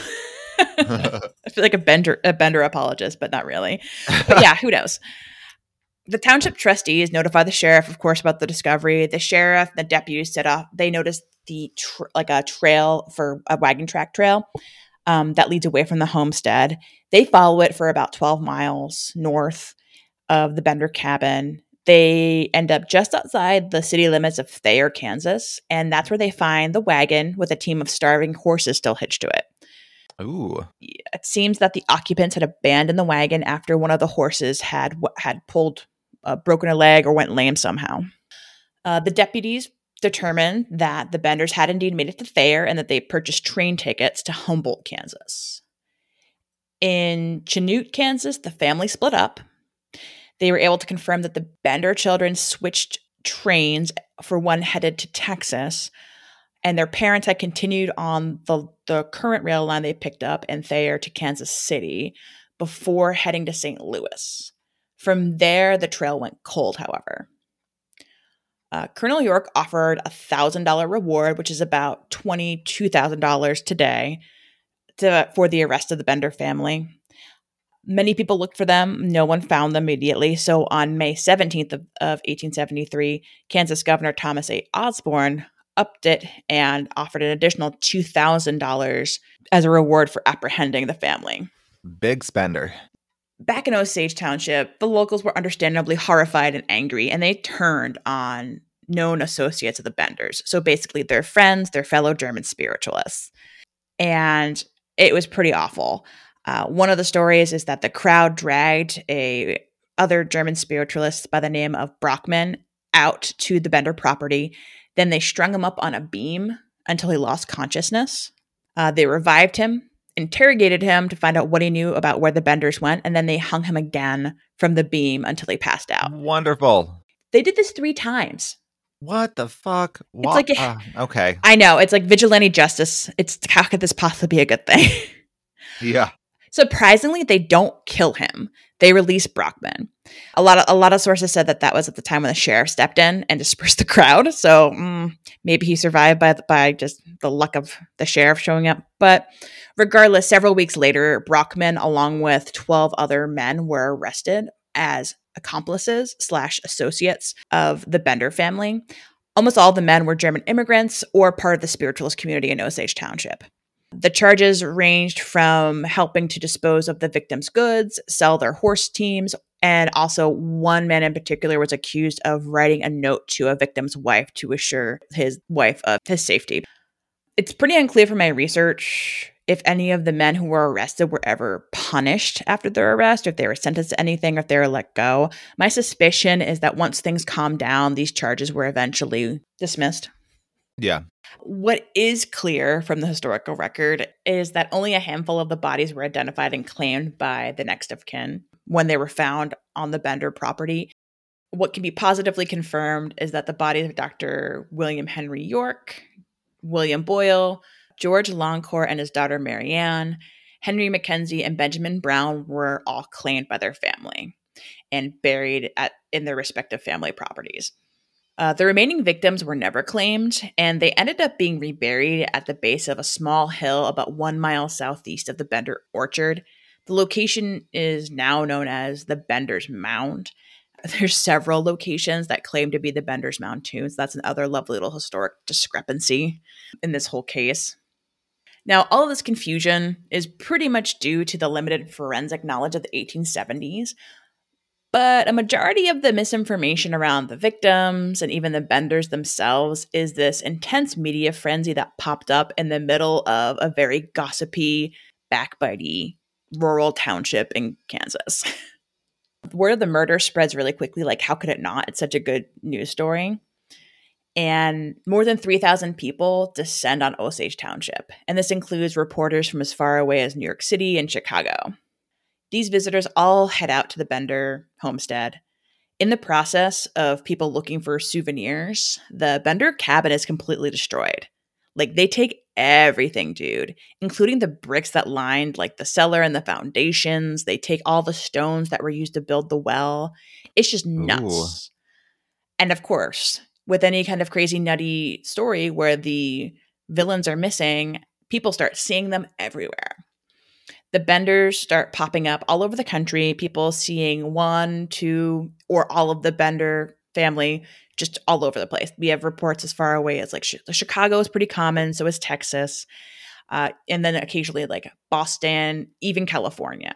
I feel like a Bender a Bender apologist, but not really. But yeah, who knows? The township trustees notify the sheriff, of course, about the discovery. The sheriff, the deputies set off. They noticed the tr- like a trail for a wagon track trail um, that leads away from the homestead. They follow it for about twelve miles north of the Bender cabin. They end up just outside the city limits of Thayer, Kansas, and that's where they find the wagon with a team of starving horses still hitched to it Ooh. it seems that the occupants had abandoned the wagon after one of the horses had had pulled uh, broken a leg or went lame somehow. Uh, the deputies determined that the Benders had indeed made it to Thayer and that they purchased train tickets to Humboldt, Kansas. In Chanute, Kansas, the family split up. They were able to confirm that the Bender children switched trains for one headed to Texas, and their parents had continued on the, the current rail line they picked up in Thayer to Kansas City before heading to St. Louis. From there, the trail went cold, however. Uh, Colonel York offered a $1,000 reward, which is about $22,000 today, to, for the arrest of the Bender family. Many people looked for them. No one found them immediately. So on May 17th of, of 1873, Kansas Governor Thomas A. Osborn upped it and offered an additional $2,000 as a reward for apprehending the family. Big spender. Back in Osage Township, the locals were understandably horrified and angry, and they turned on known associates of the Benders. So basically, their friends, their fellow German spiritualists. And it was pretty awful. Uh, one of the stories is that the crowd dragged a other German spiritualist by the name of Brockman out to the Bender property. Then they strung him up on a beam until he lost consciousness. Uh, they revived him, interrogated him to find out what he knew about where the Benders went, and then they hung him again from the beam until he passed out. Wonderful. They did this three times. What the fuck? It's like uh, okay. I know it's like vigilante justice. It's how could this possibly be a good thing? Yeah. Surprisingly, they don't kill him. They release Brockman. A lot of a lot of sources said that that was at the time when the sheriff stepped in and dispersed the crowd. So mm, maybe he survived by by just the luck of the sheriff showing up. But regardless, several weeks later, Brockman, along with twelve other men, were arrested as accomplices slash associates of the Bender family. Almost all the men were German immigrants or part of the spiritualist community in Osage Township. The charges ranged from helping to dispose of the victims' goods, sell their horse teams, and also one man in particular was accused of writing a note to a victim's wife to assure his wife of his safety. It's pretty unclear from my research if any of the men who were arrested were ever punished after their arrest, or if they were sentenced to anything, or if they were let go. My suspicion is that once things calmed down, these charges were eventually dismissed. Yeah. What is clear from the historical record is that only a handful of the bodies were identified and claimed by the next of kin when they were found on the Bender property. What can be positively confirmed is that the bodies of Dr. William Henry York, William Boyle, George Longcore and his daughter Marianne, Henry Mackenzie, and Benjamin Brown were all claimed by their family and buried at in their respective family properties. Uh, the remaining victims were never claimed, and they ended up being reburied at the base of a small hill about one mile southeast of the Bender Orchard. The location is now known as the Bender's Mound. There's several locations that claim to be the Bender's Mound. So that's another lovely little historic discrepancy in this whole case. Now, all of this confusion is pretty much due to the limited forensic knowledge of the 1870s, but a majority of the misinformation around the victims and even the benders themselves is this intense media frenzy that popped up in the middle of a very gossipy, backbitey rural township in Kansas. Word of the murder spreads really quickly. Like, how could it not? It's such a good news story and more than 3,000 people descend on Osage Township, and this includes reporters from as far away as New York City and Chicago. These visitors all head out to the Bender homestead. In the process of people looking for souvenirs, the Bender cabin is completely destroyed. Like they take everything, dude, including the bricks that lined like the cellar and the foundations. They take all the stones that were used to build the well. It's just nuts. Ooh. And of course, with any kind of crazy nutty story where the villains are missing, people start seeing them everywhere. The benders start popping up all over the country, people seeing one, two, or all of the bender family just all over the place. We have reports as far away as like Chicago is pretty common, so is Texas, uh, and then occasionally like Boston, even California.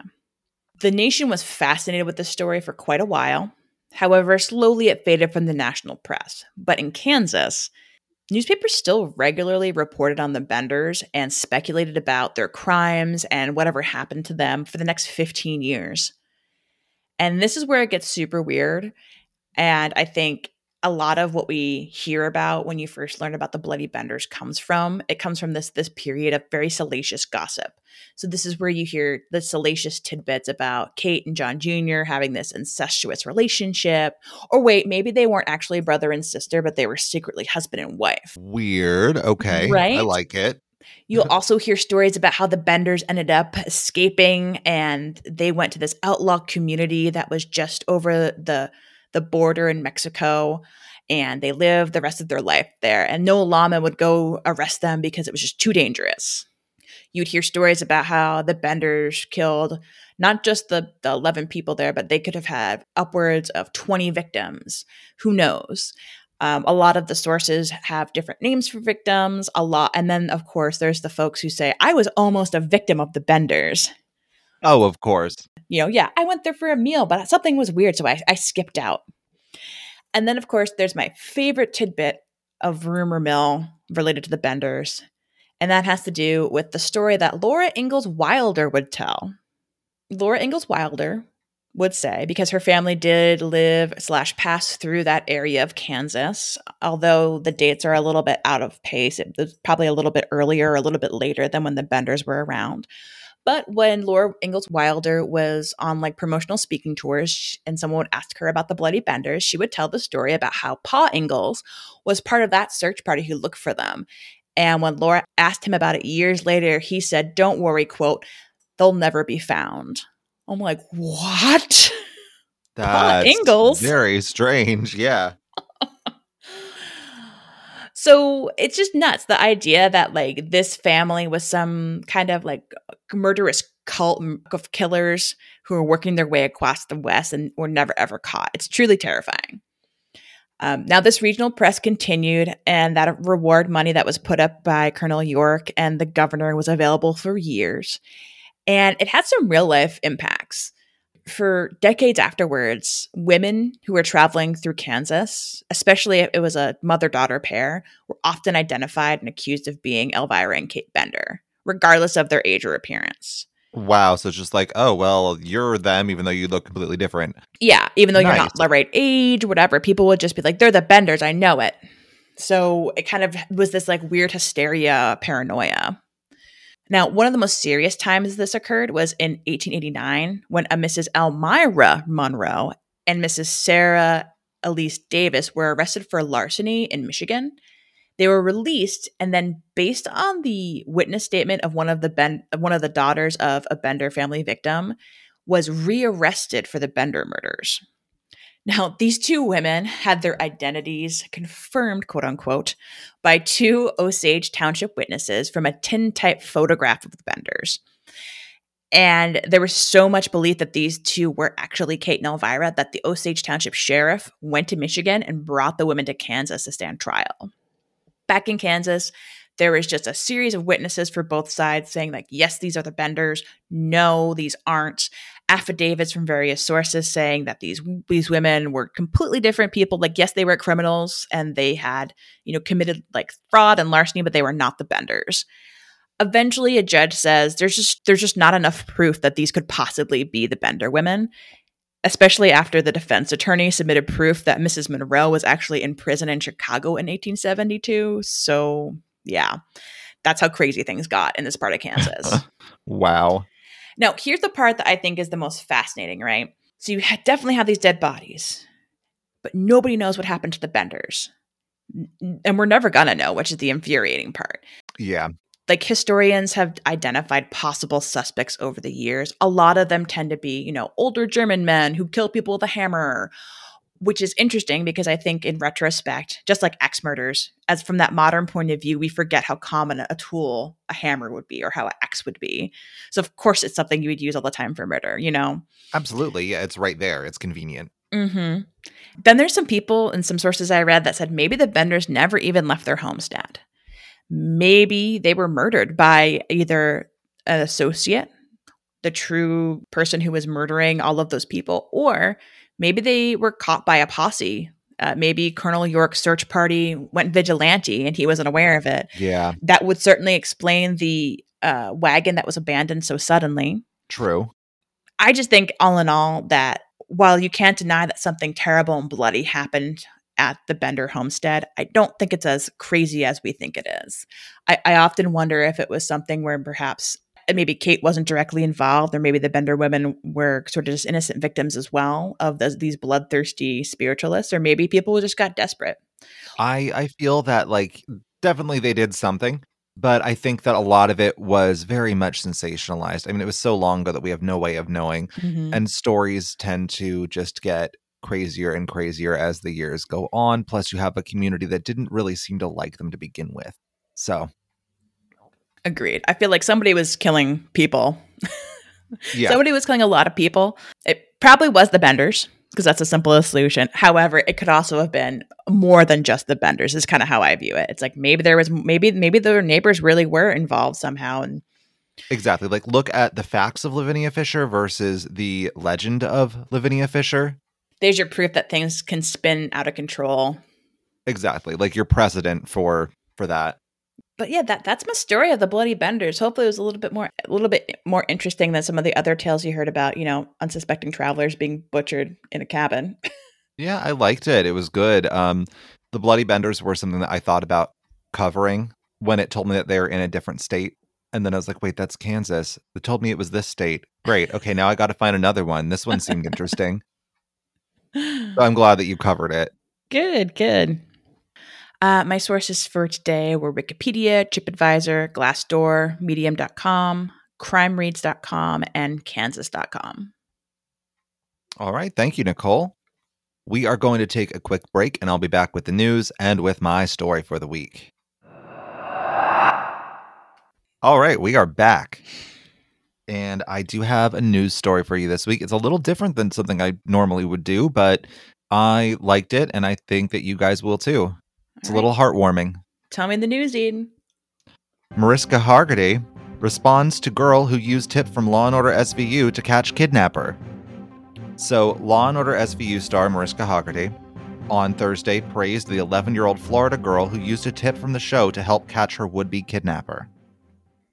The nation was fascinated with this story for quite a while. However, slowly it faded from the national press. But in Kansas, newspapers still regularly reported on the Benders and speculated about their crimes and whatever happened to them for the next 15 years. And this is where it gets super weird. And I think a lot of what we hear about when you first learn about the bloody benders comes from it comes from this this period of very salacious gossip. So this is where you hear the salacious tidbits about kate and john jr having this incestuous relationship. Or wait maybe they weren't actually brother and sister but they were secretly husband and wife. Weird. Okay. Right? i like it. You'll also hear stories about how the Benders ended up escaping and they went to this outlaw community that was just over the the border in Mexico and they lived the rest of their life there. And no lawman would go arrest them because it was just too dangerous. You'd hear stories about how the Benders killed not just the, the 11 people there, but they could have had upwards of 20 victims. Who knows? Um, a lot of the sources have different names for victims, a lot. And then, of course, there's the folks who say, I was almost a victim of the Benders. Oh, of course. You know, yeah, I went there for a meal, but something was weird, so I, I skipped out. And then, of course, there's my favorite tidbit of rumor mill related to the Benders, and that has to do with the story that Laura Ingalls Wilder would tell. Laura Ingalls Wilder would say because her family did live slash pass through that area of Kansas. Although the dates are a little bit out of pace, it was probably a little bit earlier, a little bit later than when the Benders were around. But when Laura Ingalls Wilder was on like promotional speaking tours and someone would ask her about the Bloody Benders, she would tell the story about how Pa Ingalls was part of that search party who looked for them. And when Laura asked him about it years later, he said, Don't worry, quote, they'll never be found. I'm like, what? That's Ingalls. Very strange. Yeah. So it's just nuts. The idea that like this family was some kind of like murderous cult of killers who are working their way across the West and were never ever caught. It's truly terrifying. Um, now, this regional press continued, and that reward money that was put up by Colonel York and the governor was available for years. And it had some real life impacts. For decades afterwards, women who were traveling through Kansas, especially if it was a mother daughter pair, were often identified and accused of being Elvira and Kate Bender, regardless of their age or appearance. Wow. So it's just like, oh, well, you're them, even though you look completely different. Yeah. Even though Nice. you're not the right age, whatever, people would just be like, they're the Benders. I know it. So it kind of was this like weird hysteria, paranoia. Now, one of the most serious times this occurred was in 1889 when a Mrs. Elmira Monroe and Mrs. Sarah Elise Davis were arrested for larceny in Michigan. They were released, and then based on the witness statement of one of the ben- one of the daughters of a Bender family victim, was rearrested for the Bender murders. Now, these two women had their identities confirmed, quote unquote, by two Osage Township witnesses from a tintype photograph of the Benders. And there was so much belief that these two were actually Kate and Elvira that the Osage Township sheriff went to Michigan and brought the women to Kansas to stand trial. Back in Kansas, there was just a series of witnesses for both sides saying, like, yes, these are the Benders. No, these aren't. Affidavits from various sources saying that these these women were completely different people. Like, yes, they were criminals and they had, you know, committed like fraud and larceny, but they were not the Benders. Eventually, a judge says there's just there's just not enough proof that these could possibly be the Bender women especially after the defense attorney submitted proof that Mrs. Monroe was actually in prison in Chicago in 1872. So, yeah, that's how crazy things got in this part of Kansas. Wow. Now, here's the part that I think is the most fascinating, right? So, you ha- definitely have these dead bodies, but nobody knows what happened to the Benders. And we're never going to know, which is the infuriating part Yeah. like historians have identified possible suspects over the years. A lot of them tend to be, you know, older German men who kill people with a hammer, which is interesting because I think in retrospect, just like axe murders, as from that modern point of view, we forget how common a tool a hammer would be or how an axe would be. So of course it's something you would use all the time for murder, you know. Absolutely. Yeah. It's right there. It's convenient. Mm-hmm. Then there's some people and some sources I read that said maybe the Benders never even left their homestead. Maybe they were murdered by either an associate, the true person who was murdering all of those people, or maybe they were caught by a posse. Uh, maybe Colonel York's search party went vigilante and he wasn't aware of it. Yeah. That would certainly explain the uh, wagon that was abandoned so suddenly. True. I just think, all in all, that while you can't deny that something terrible and bloody happened at the Bender homestead, I don't think it's as crazy as we think it is. I, I often wonder if it was something where perhaps maybe Kate wasn't directly involved, or maybe the Bender women were sort of just innocent victims as well of those, these bloodthirsty spiritualists, or maybe people just got desperate. I I feel that like definitely they did something, but I think that a lot of it was very much sensationalized. I mean, it was so long ago that we have no way of knowing, mm-hmm. and stories tend to just get crazier and crazier as the years go on. Plus, you have a community that didn't really seem to like them to begin with. So, Agreed. I feel like somebody was killing people yeah, Somebody was killing a lot of people. It probably was the Benders because that's the simplest solution. However, it could also have been more than just the Benders. Is kind of how I view it. It's like maybe there was maybe maybe their neighbors really were involved somehow, and exactly. Like, look at the facts of Lavinia Fisher versus the legend of Lavinia Fisher. there's your proof that things can spin out of control. Exactly, like your precedent for for that. But yeah, that that's my story of the Bloody Benders. Hopefully, it was a little bit more a little bit more interesting than some of the other tales you heard about. You know, unsuspecting travelers being butchered in a cabin. yeah, I liked it. It was good. Um, the Bloody Benders were something that I thought about covering when it told me that they were in a different state. And then I was like, wait, that's Kansas. It told me it was this state. Great. Okay, now I got to find another one. This one seemed interesting. So I'm glad that you covered it. Good, good. Uh, my sources for today were Wikipedia, TripAdvisor, Glassdoor, Medium.com, CrimeReads.com, and Kansas.com. All right. Thank you, Nicole. We are going to take a quick break, and I'll be back with the news and with my story for the week. All right, we are back. And I do have a news story for you this week. It's a little different than something I normally would do, but I liked it, and I think that you guys will too. It's a little heartwarming. Tell me the news, Eden. Mariska Hargitay responds to girl who used tip from Law and Order SVU to catch kidnapper. So, Law and Order SVU star Mariska Hargitay on Thursday praised the 11 year old Florida girl who used a tip from the show to help catch her would be kidnapper.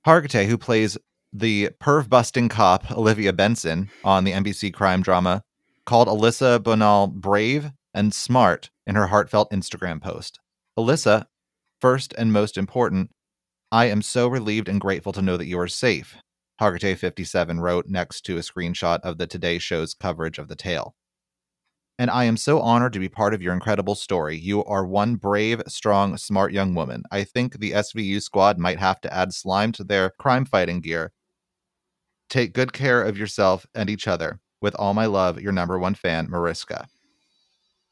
Hargitay, who plays the perv busting cop Olivia Benson on the NBC crime drama, called Alyssa Bonal brave and smart in her heartfelt Instagram post. Alyssa, first and most important, I am so relieved and grateful to know that you are safe. Hargitay 57 wrote next to a screenshot of the Today Show's coverage of the tale and I am so honored to be part of your incredible story. You are one brave, strong, smart young woman. I think the SVU squad might have to add slime to their crime fighting gear. Take good care of yourself and each other. With all my love, your number one fan, Mariska.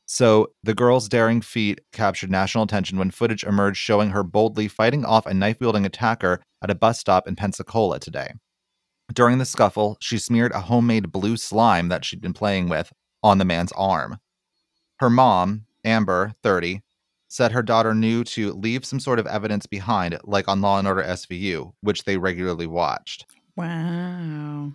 So, the girl's daring feat captured national attention when footage emerged showing her boldly fighting off a knife wielding attacker at a bus stop in Pensacola today. During the scuffle, she smeared a homemade blue slime that she'd been playing with on the man's arm. Her mom, Amber, 30, said her daughter knew to leave some sort of evidence behind, like on Law and Order SVU, which they regularly watched. Wow.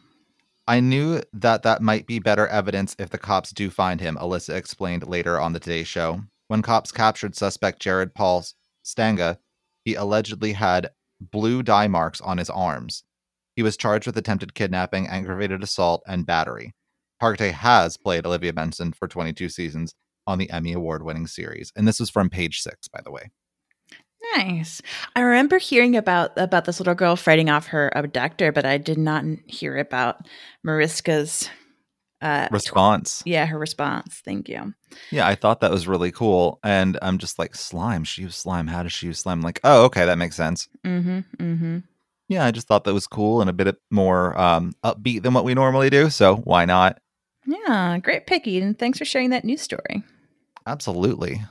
I knew that that might be better evidence if the cops do find him, Alyssa explained later on the Today Show. When cops captured suspect Jared Paul Stanga, he allegedly had blue dye marks on his arms. He was charged with attempted kidnapping, aggravated assault, and battery. Hargitay has played Olivia Benson for 22 seasons on the Emmy Award winning series. And this was from page six, by the way. Nice. I remember hearing about about this little girl fighting off her abductor, but I did not hear about Mariska's uh, response. Yeah, her response. Thank you. Yeah, I thought that was really cool, and I'm just like slime. She used slime. How does she use slime? I'm like, oh, okay, that makes sense. Mm-hmm. Mm-hmm. Yeah, I just thought that was cool and a bit more um, upbeat than what we normally do. So why not? Yeah, great picky, and thanks for sharing that news story. Absolutely.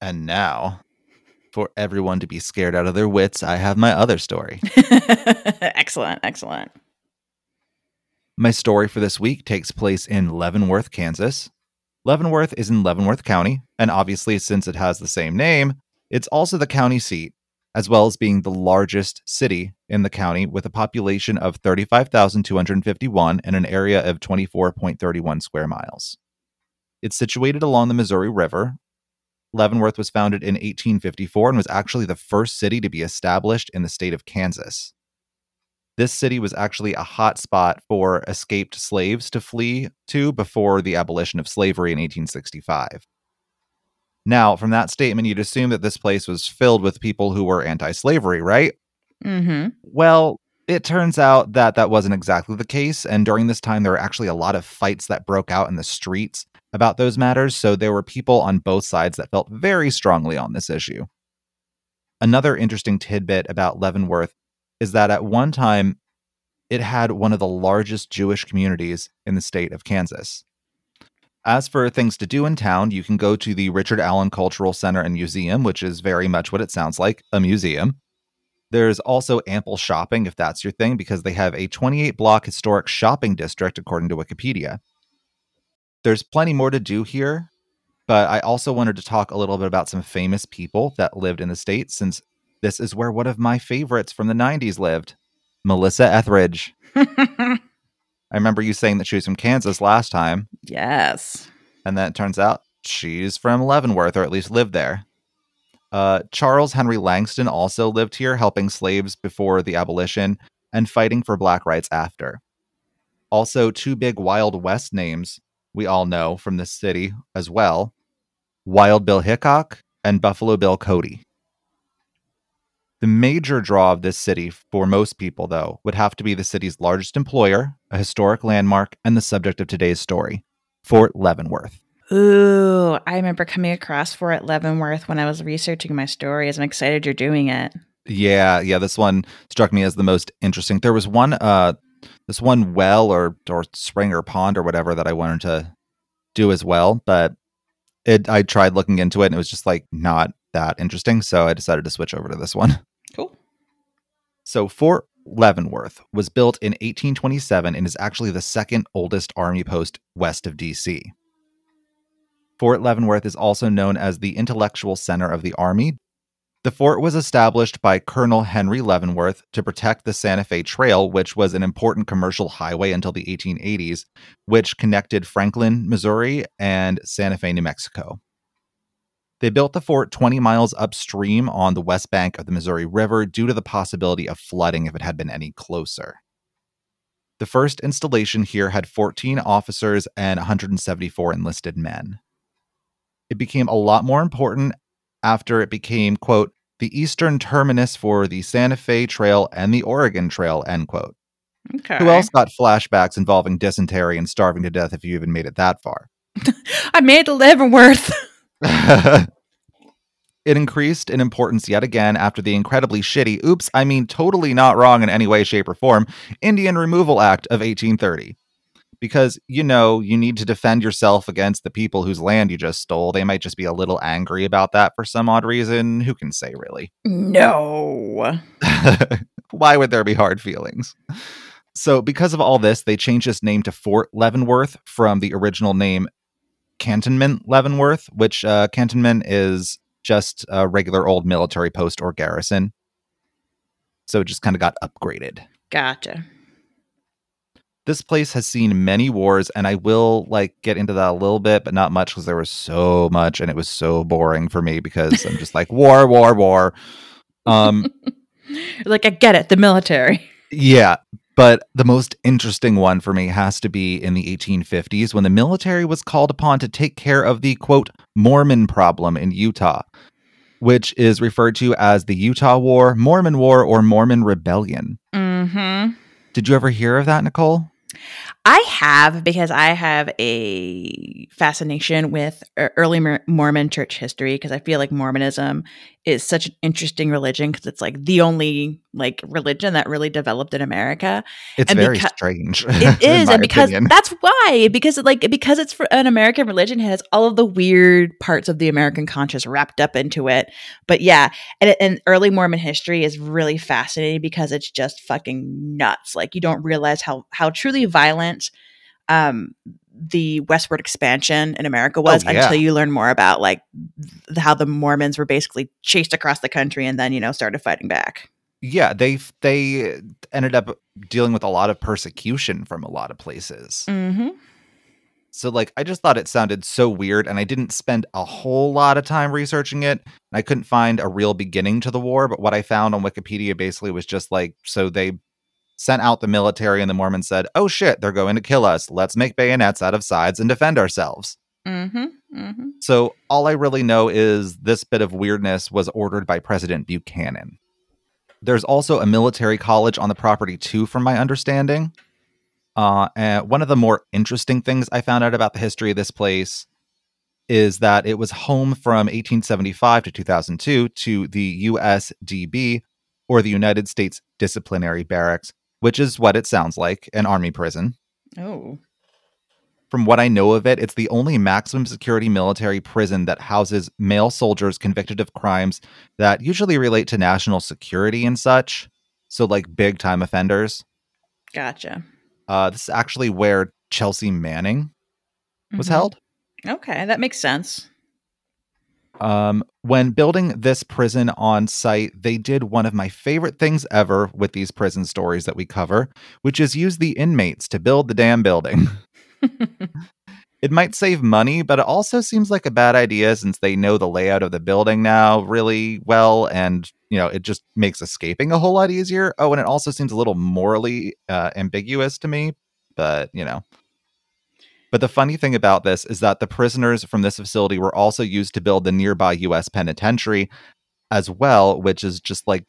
And now, for everyone to be scared out of their wits, I have my other story. excellent, excellent. My story for this week takes place in Leavenworth, Kansas. Leavenworth is in Leavenworth County, and obviously, since it has the same name, it's also the county seat as well as being the largest city in the county with a population of 35,251 and an area of 24.31 square miles. It's situated along the Missouri River. Leavenworth was founded in 1854 and was actually the first city to be established in the state of Kansas. This city was actually a hot spot for escaped slaves to flee to before the abolition of slavery in 1865. Now, from that statement, you'd assume that this place was filled with people who were anti slavery, right? Mm-hmm. Well, it turns out that that wasn't exactly the case. And during this time, there were actually a lot of fights that broke out in the streets about those matters. So there were people on both sides that felt very strongly on this issue. Another interesting tidbit about Leavenworth is that at one time, it had one of the largest Jewish communities in the state of Kansas. As for things to do in town, you can go to the Richard Allen Cultural Center and Museum, which is very much what it sounds like a museum. There's also ample shopping if that's your thing, because they have a 28 block historic shopping district, according to Wikipedia. There's plenty more to do here, but I also wanted to talk a little bit about some famous people that lived in the state, since this is where one of my favorites from the 90s lived Melissa Etheridge. I remember you saying that she was from Kansas last time. Yes. And then it turns out she's from Leavenworth, or at least lived there. Uh, Charles Henry Langston also lived here, helping slaves before the abolition and fighting for black rights after. Also, two big Wild West names we all know from this city as well Wild Bill Hickok and Buffalo Bill Cody. The major draw of this city for most people, though, would have to be the city's largest employer, a historic landmark, and the subject of today's story Fort Leavenworth. Ooh, I remember coming across Fort Leavenworth when I was researching my stories. I'm excited you're doing it. Yeah, yeah, this one struck me as the most interesting. There was one uh this one well or or spring or pond or whatever that I wanted to do as well, but it I tried looking into it and it was just like not that interesting, so I decided to switch over to this one. Cool. So Fort Leavenworth was built in 1827 and is actually the second oldest army post west of DC. Fort Leavenworth is also known as the intellectual center of the Army. The fort was established by Colonel Henry Leavenworth to protect the Santa Fe Trail, which was an important commercial highway until the 1880s, which connected Franklin, Missouri, and Santa Fe, New Mexico. They built the fort 20 miles upstream on the west bank of the Missouri River due to the possibility of flooding if it had been any closer. The first installation here had 14 officers and 174 enlisted men it became a lot more important after it became, quote, the eastern terminus for the Santa Fe Trail and the Oregon Trail, end quote. Okay. Who else got flashbacks involving dysentery and starving to death if you even made it that far? I made it to Leavenworth. it increased in importance yet again after the incredibly shitty, oops, I mean totally not wrong in any way, shape, or form, Indian Removal Act of 1830 because you know you need to defend yourself against the people whose land you just stole. They might just be a little angry about that for some odd reason. Who can say, really? No. Why would there be hard feelings? So, because of all this, they changed its name to Fort Leavenworth from the original name Cantonment Leavenworth, which uh, Cantonment is just a regular old military post or garrison. So it just kind of got upgraded. Gotcha this place has seen many wars and i will like get into that a little bit but not much because there was so much and it was so boring for me because i'm just like war war war. Um like i get it the military. Yeah but the most interesting one for me has to be in the 1850s when the military was called upon to take care of the quote mormon problem in utah which is referred to as the utah war mormon war or mormon rebellion. Mm-hmm. did you ever hear of that nicole I have because I have a fascination with early Mormon church history because I feel like Mormonism is such an interesting religion because it's like the only like religion that really developed in America. It's and very beca- strange. It is, and because opinion. that's why because like because it's for an American religion it has all of the weird parts of the American conscience wrapped up into it. But yeah, and, and early Mormon history is really fascinating because it's just fucking nuts. Like you don't realize how how truly violent um the westward expansion in America was Oh, yeah. until you learn more about like th- how the Mormons were basically chased across the country and then you know started fighting back. Yeah they they ended up dealing with a lot of persecution from a lot of places Mm-hmm. so like i just thought it sounded so weird and i didn't spend a whole lot of time researching it and i couldn't find a real beginning to the war but what i found on wikipedia basically was just like so they sent out the military and the mormons said oh shit they're going to kill us let's make bayonets out of sides and defend ourselves Mm-hmm. Mm-hmm. so all I really know is this bit of weirdness was ordered by President Buchanan. There's also a military college on the property too, from my understanding. Uh, and one of the more interesting things I found out about the history of this place is that it was home from 1875 to 2002 to the USDB, or the United States Disciplinary Barracks, which is what it sounds like an army prison Oh. From what I know of it, it's the only maximum security military prison that houses male soldiers convicted of crimes that usually relate to national security and such. So, like big time offenders. Gotcha. Uh, this is actually where Chelsea Manning was Mhm. held. Okay, that makes sense. Um, when building this prison on site, they did one of my favorite things ever with these prison stories that we cover, which is use the inmates to build the damn building. It might save money, but it also seems like a bad idea since they know the layout of the building now really well and you know, it just makes escaping a whole lot easier. Oh, and it also seems a little morally uh, ambiguous to me, but you know. But the funny thing about this is that the prisoners from this facility were also used to build the nearby US penitentiary as well, which is just like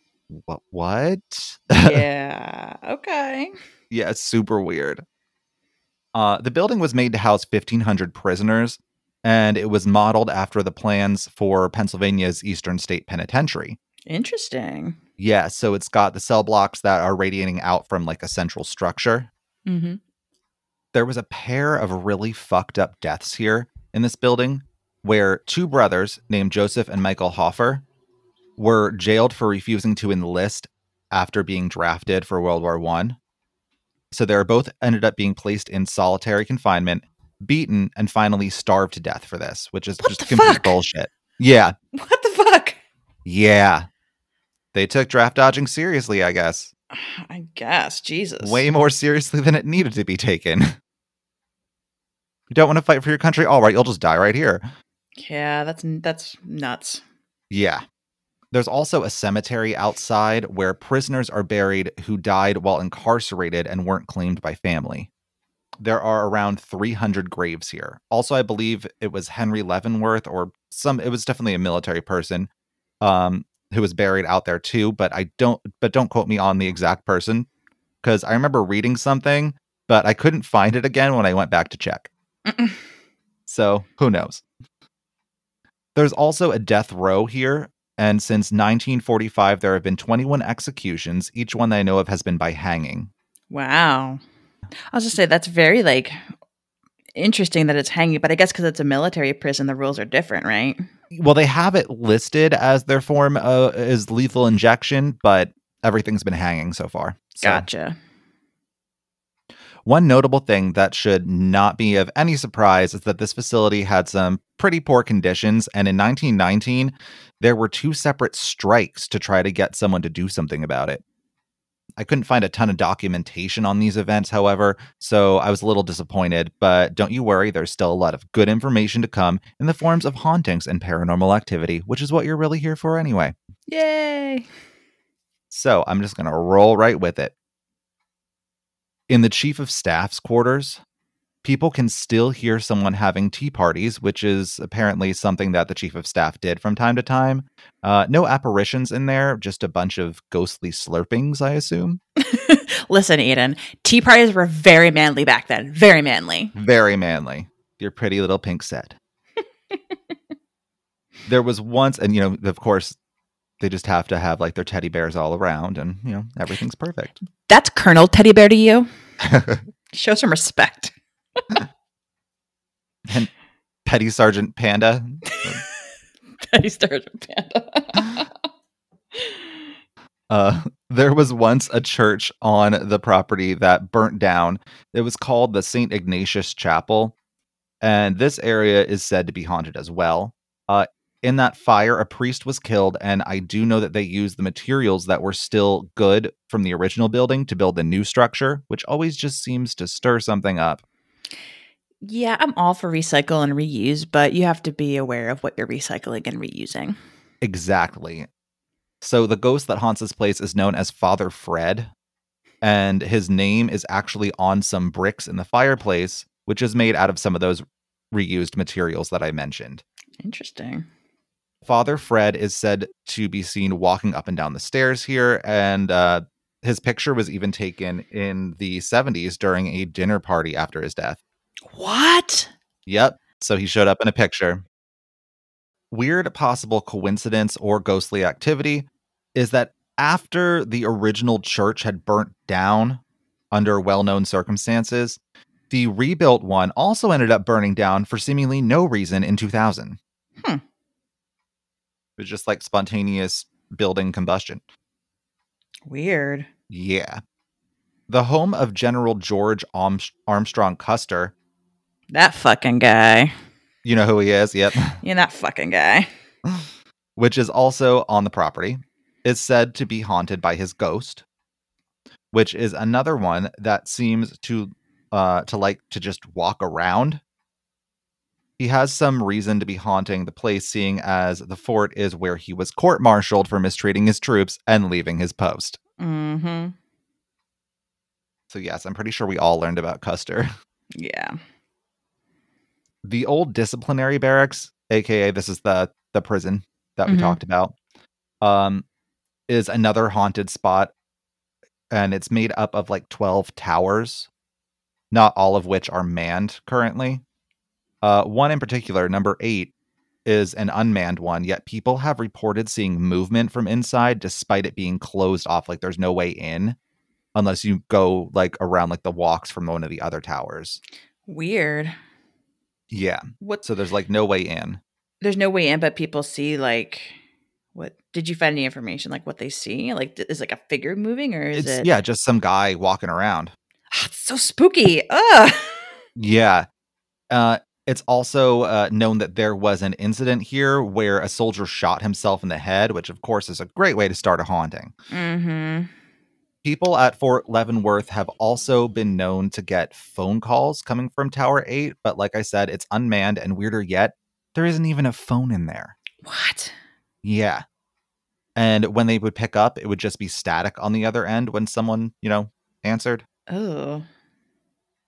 what what? yeah. Okay. yeah, it's super weird. Uh, the building was made to house 1,500 prisoners, and it was modeled after the plans for Pennsylvania's Eastern State Penitentiary. Interesting. Yeah, so it's got the cell blocks that are radiating out from like a central structure. Mm-hmm. There was a pair of really fucked up deaths here in this building where two brothers named Joseph and Michael Hofer were jailed for refusing to enlist after being drafted for World War One. So they were both ended up being placed in solitary confinement, beaten, and finally starved to death for this, which is What just complete fuck? bullshit. Yeah, What the fuck? yeah. They took draft dodging seriously, I guess. I guess. Jesus. Way more seriously than it needed to be taken. You don't want to fight for your country? All right, you'll just die right here. Yeah, that's that's nuts. Yeah. There's also a cemetery outside where prisoners are buried who died while incarcerated and weren't claimed by family. There are around 300 graves here. Also, I believe it was Henry Leavenworth or some it was definitely a military person um who was buried out there too, but I don't but don't quote me on the exact person cuz I remember reading something, but I couldn't find it again when I went back to check. So, who knows? There's also a death row here, and since 1945, there have been 21 executions. Each one that I know of has been by hanging. Wow. I'll just say that's very like interesting that it's hanging, but I guess because it's a military prison, the rules are different, right? Well, they have it listed as their form uh, is lethal injection, but everything's been hanging so far. So, Gotcha. One notable thing that should not be of any surprise is that this facility had some pretty poor conditions, and in 1919, there were two separate strikes to try to get someone to do something about it. I couldn't find a ton of documentation on these events, however, so I was a little disappointed, but don't you worry, there's still a lot of good information to come in the forms of hauntings and paranormal activity, which is what you're really here for anyway. Yay. So I'm just going to roll right with it. In the chief of staff's quarters, people can still hear someone having tea parties, which is apparently something that the chief of staff did from time to time. Uh, no apparitions in there, just a bunch of ghostly slurpings, I assume. Listen, Eden, tea parties were very manly back then. Very manly. Very manly. Your pretty little pink set. there was once, and you know, of course, they just have to have like their teddy bears all around, and you know, everything's perfect. That's Colonel Teddy Bear to you. Show some respect. Petty Sergeant Panda. Teddy Sergeant Panda. Uh, there was once a church on the property that burnt down. It was called the St. Ignatius Chapel, and this area is said to be haunted as well. Uh, in that fire, a priest was killed, and I do know that they used the materials that were still good from the original building to build the new structure, which always just seems to stir something up. yeah, I'm all for recycle and reuse, but you have to be aware of what you're recycling and reusing. Exactly. So the ghost that haunts this place is known as Father Fred, and his name is actually on some bricks in the fireplace, which is made out of some of those reused materials that I mentioned. Interesting. Father Fred is said to be seen walking up and down the stairs here, and uh, his picture was even taken in the 70s during a dinner party after his death. What? Yep. So he showed up in a picture. Weird possible coincidence or ghostly activity is that after the original church had burnt down under well known circumstances, the rebuilt one also ended up burning down for seemingly no reason in 2000. Hmm. It was just like spontaneous building combustion. Weird. Yeah. The home of General George Armstrong Custer, That fucking guy. you know who he is? Yep. Yeah, that fucking guy. which is also on the property, is said to be haunted by his ghost, which is another one that seems to uh to like to just walk around. He has some reason to be haunting the place, seeing as the fort is where he was court martialed for mistreating his troops and leaving his post. Mm-hmm. So, yes, I'm pretty sure we all learned about Custer. Yeah. The old disciplinary barracks, aka this is the the prison that we Mhm. talked about, um, is another haunted spot, and it's made up of like 12 towers, not all of which are manned currently. Uh, one in particular, number eight, is an unmanned one, yet people have reported seeing movement from inside despite it being closed off. Like there's no way in unless you go like around like the walks from one of the other towers. Weird. Yeah. What? So there's like no way in. There's no way in, but people see like. What did you find any information like what they see? Like, is like a figure moving or is It's it? yeah, just some guy walking around. Ah, it's so spooky. Ugh. Yeah. Uh it's also uh, known that there was an incident here where a soldier shot himself in the head, which of course is a great way to start a haunting. Mm-hmm. People at Fort Leavenworth have also been known to get phone calls coming from Tower 8, but like I said, it's unmanned and weirder yet, there isn't even a phone in there. What? Yeah. And when they would pick up, it would just be static on the other end when someone, you know, answered. Oh.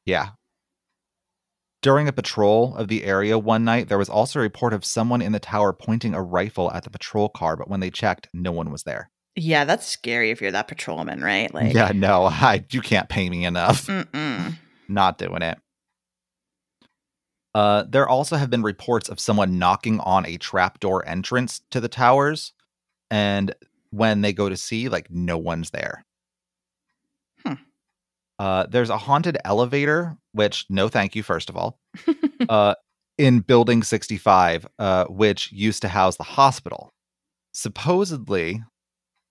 Yeah. During a patrol of the area one night, there was also a report of someone in the tower pointing a rifle at the patrol car, but when they checked, no one was there. Yeah, that's scary if you're that patrolman, right? Like, yeah, no, I, you can't pay me enough. Mm-mm. Not doing it. Uh, there also have been reports of someone knocking on a trapdoor entrance to the towers, and when they go to see, like no one's there. Uh, there's a haunted elevator, which no, thank you. First of all, uh, in Building 65, uh, which used to house the hospital. Supposedly,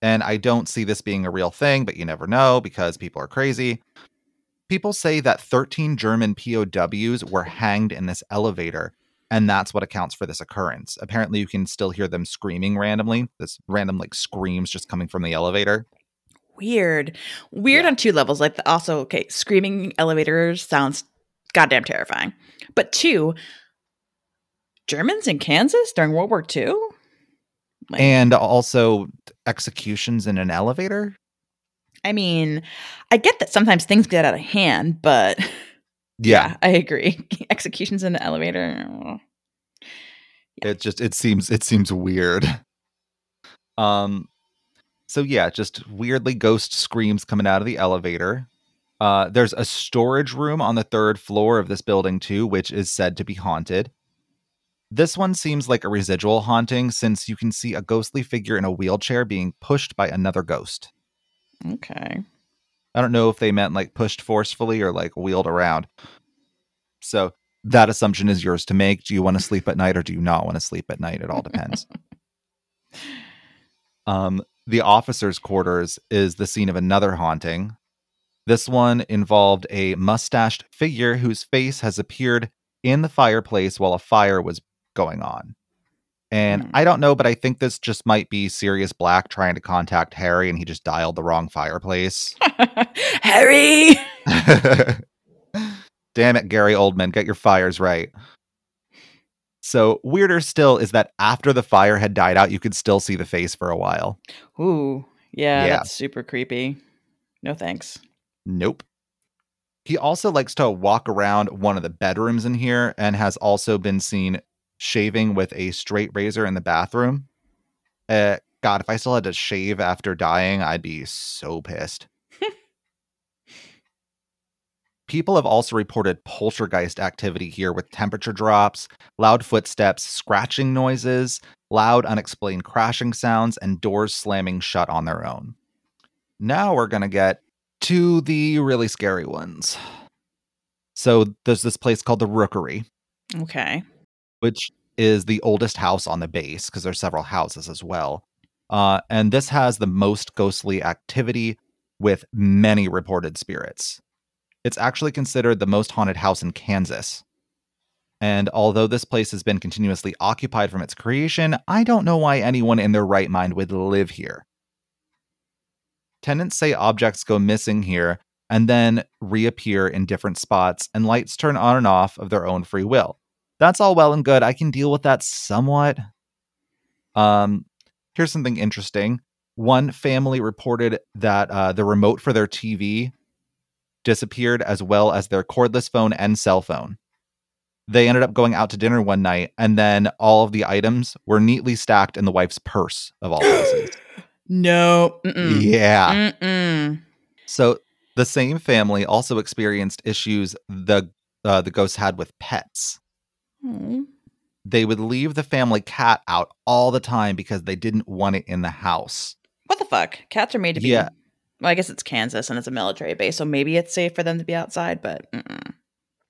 and I don't see this being a real thing, but you never know because people are crazy. People say that 13 German POWs were hanged in this elevator, and that's what accounts for this occurrence. Apparently, you can still hear them screaming randomly. This random like screams just coming from the elevator. Weird. Weird Yeah. on two levels. Like, also, okay, screaming elevators sounds goddamn terrifying. But two, Germans in Kansas during World War II? Like, And also executions in an elevator. I mean, I get that sometimes things get out of hand, but Yeah, I agree. Executions in the elevator. it just it seems it seems weird. Um so yeah, just weirdly ghost screams coming out of the elevator. Uh there's a storage room on the third floor of this building too, which is said to be haunted. This one seems like a residual haunting since you can see a ghostly figure in a wheelchair being pushed by another ghost. Okay. I don't know if they meant like pushed forcefully or like wheeled around. So that assumption is yours to make. Do you want to sleep at night or do you not want to sleep at night? It all depends. um, the officers' quarters is the scene of another haunting. This one involved a mustached figure whose face has appeared in the fireplace while a fire was going on. And Hmm. I don't know, but I think this just might be Sirius Black trying to contact Harry and he just dialed the wrong fireplace. Harry! Damn it, Gary Oldman, get your fires right. So, weirder still is that after the fire had died out, you could still see the face for a while. Ooh, yeah, Yeah. that's super creepy. No thanks. Nope. He also likes to walk around one of the bedrooms in here and has also been seen shaving with a straight razor in the bathroom. Uh, God, if I still had to shave after dying, I'd be so pissed. People have also reported poltergeist activity here with temperature drops, loud footsteps, scratching noises, loud unexplained crashing sounds, and doors slamming shut on their own. Now we're going to get to the really scary ones. So there's this place called the Rookery, Okay. which is the oldest house on the base because there's several houses as well. Uh, and this has the most ghostly activity with many reported spirits. It's actually considered the most haunted house in Kansas. And although this place has been continuously occupied from its creation, I don't know why anyone in their right mind would live here. Tenants say objects go missing here and then reappear in different spots, and lights turn on and off of their own free will. That's all well and good. I can deal with that somewhat. Um, here's something interesting. One family reported that uh, the remote for their TV disappeared, as well as their cordless phone and cell phone. They ended up going out to dinner one night, and then all of the items were neatly stacked in the wife's purse, of all places. no. Mm-mm. Yeah. Mm-mm. So the same family also experienced issues the uh, the ghosts had with pets. Hmm. They would leave the family cat out all the time because they didn't want it in the house. What the fuck? Cats are made to be. Yeah. Well, I guess it's Kansas and it's a military base, so maybe it's safe for them to be outside, but mm-mm.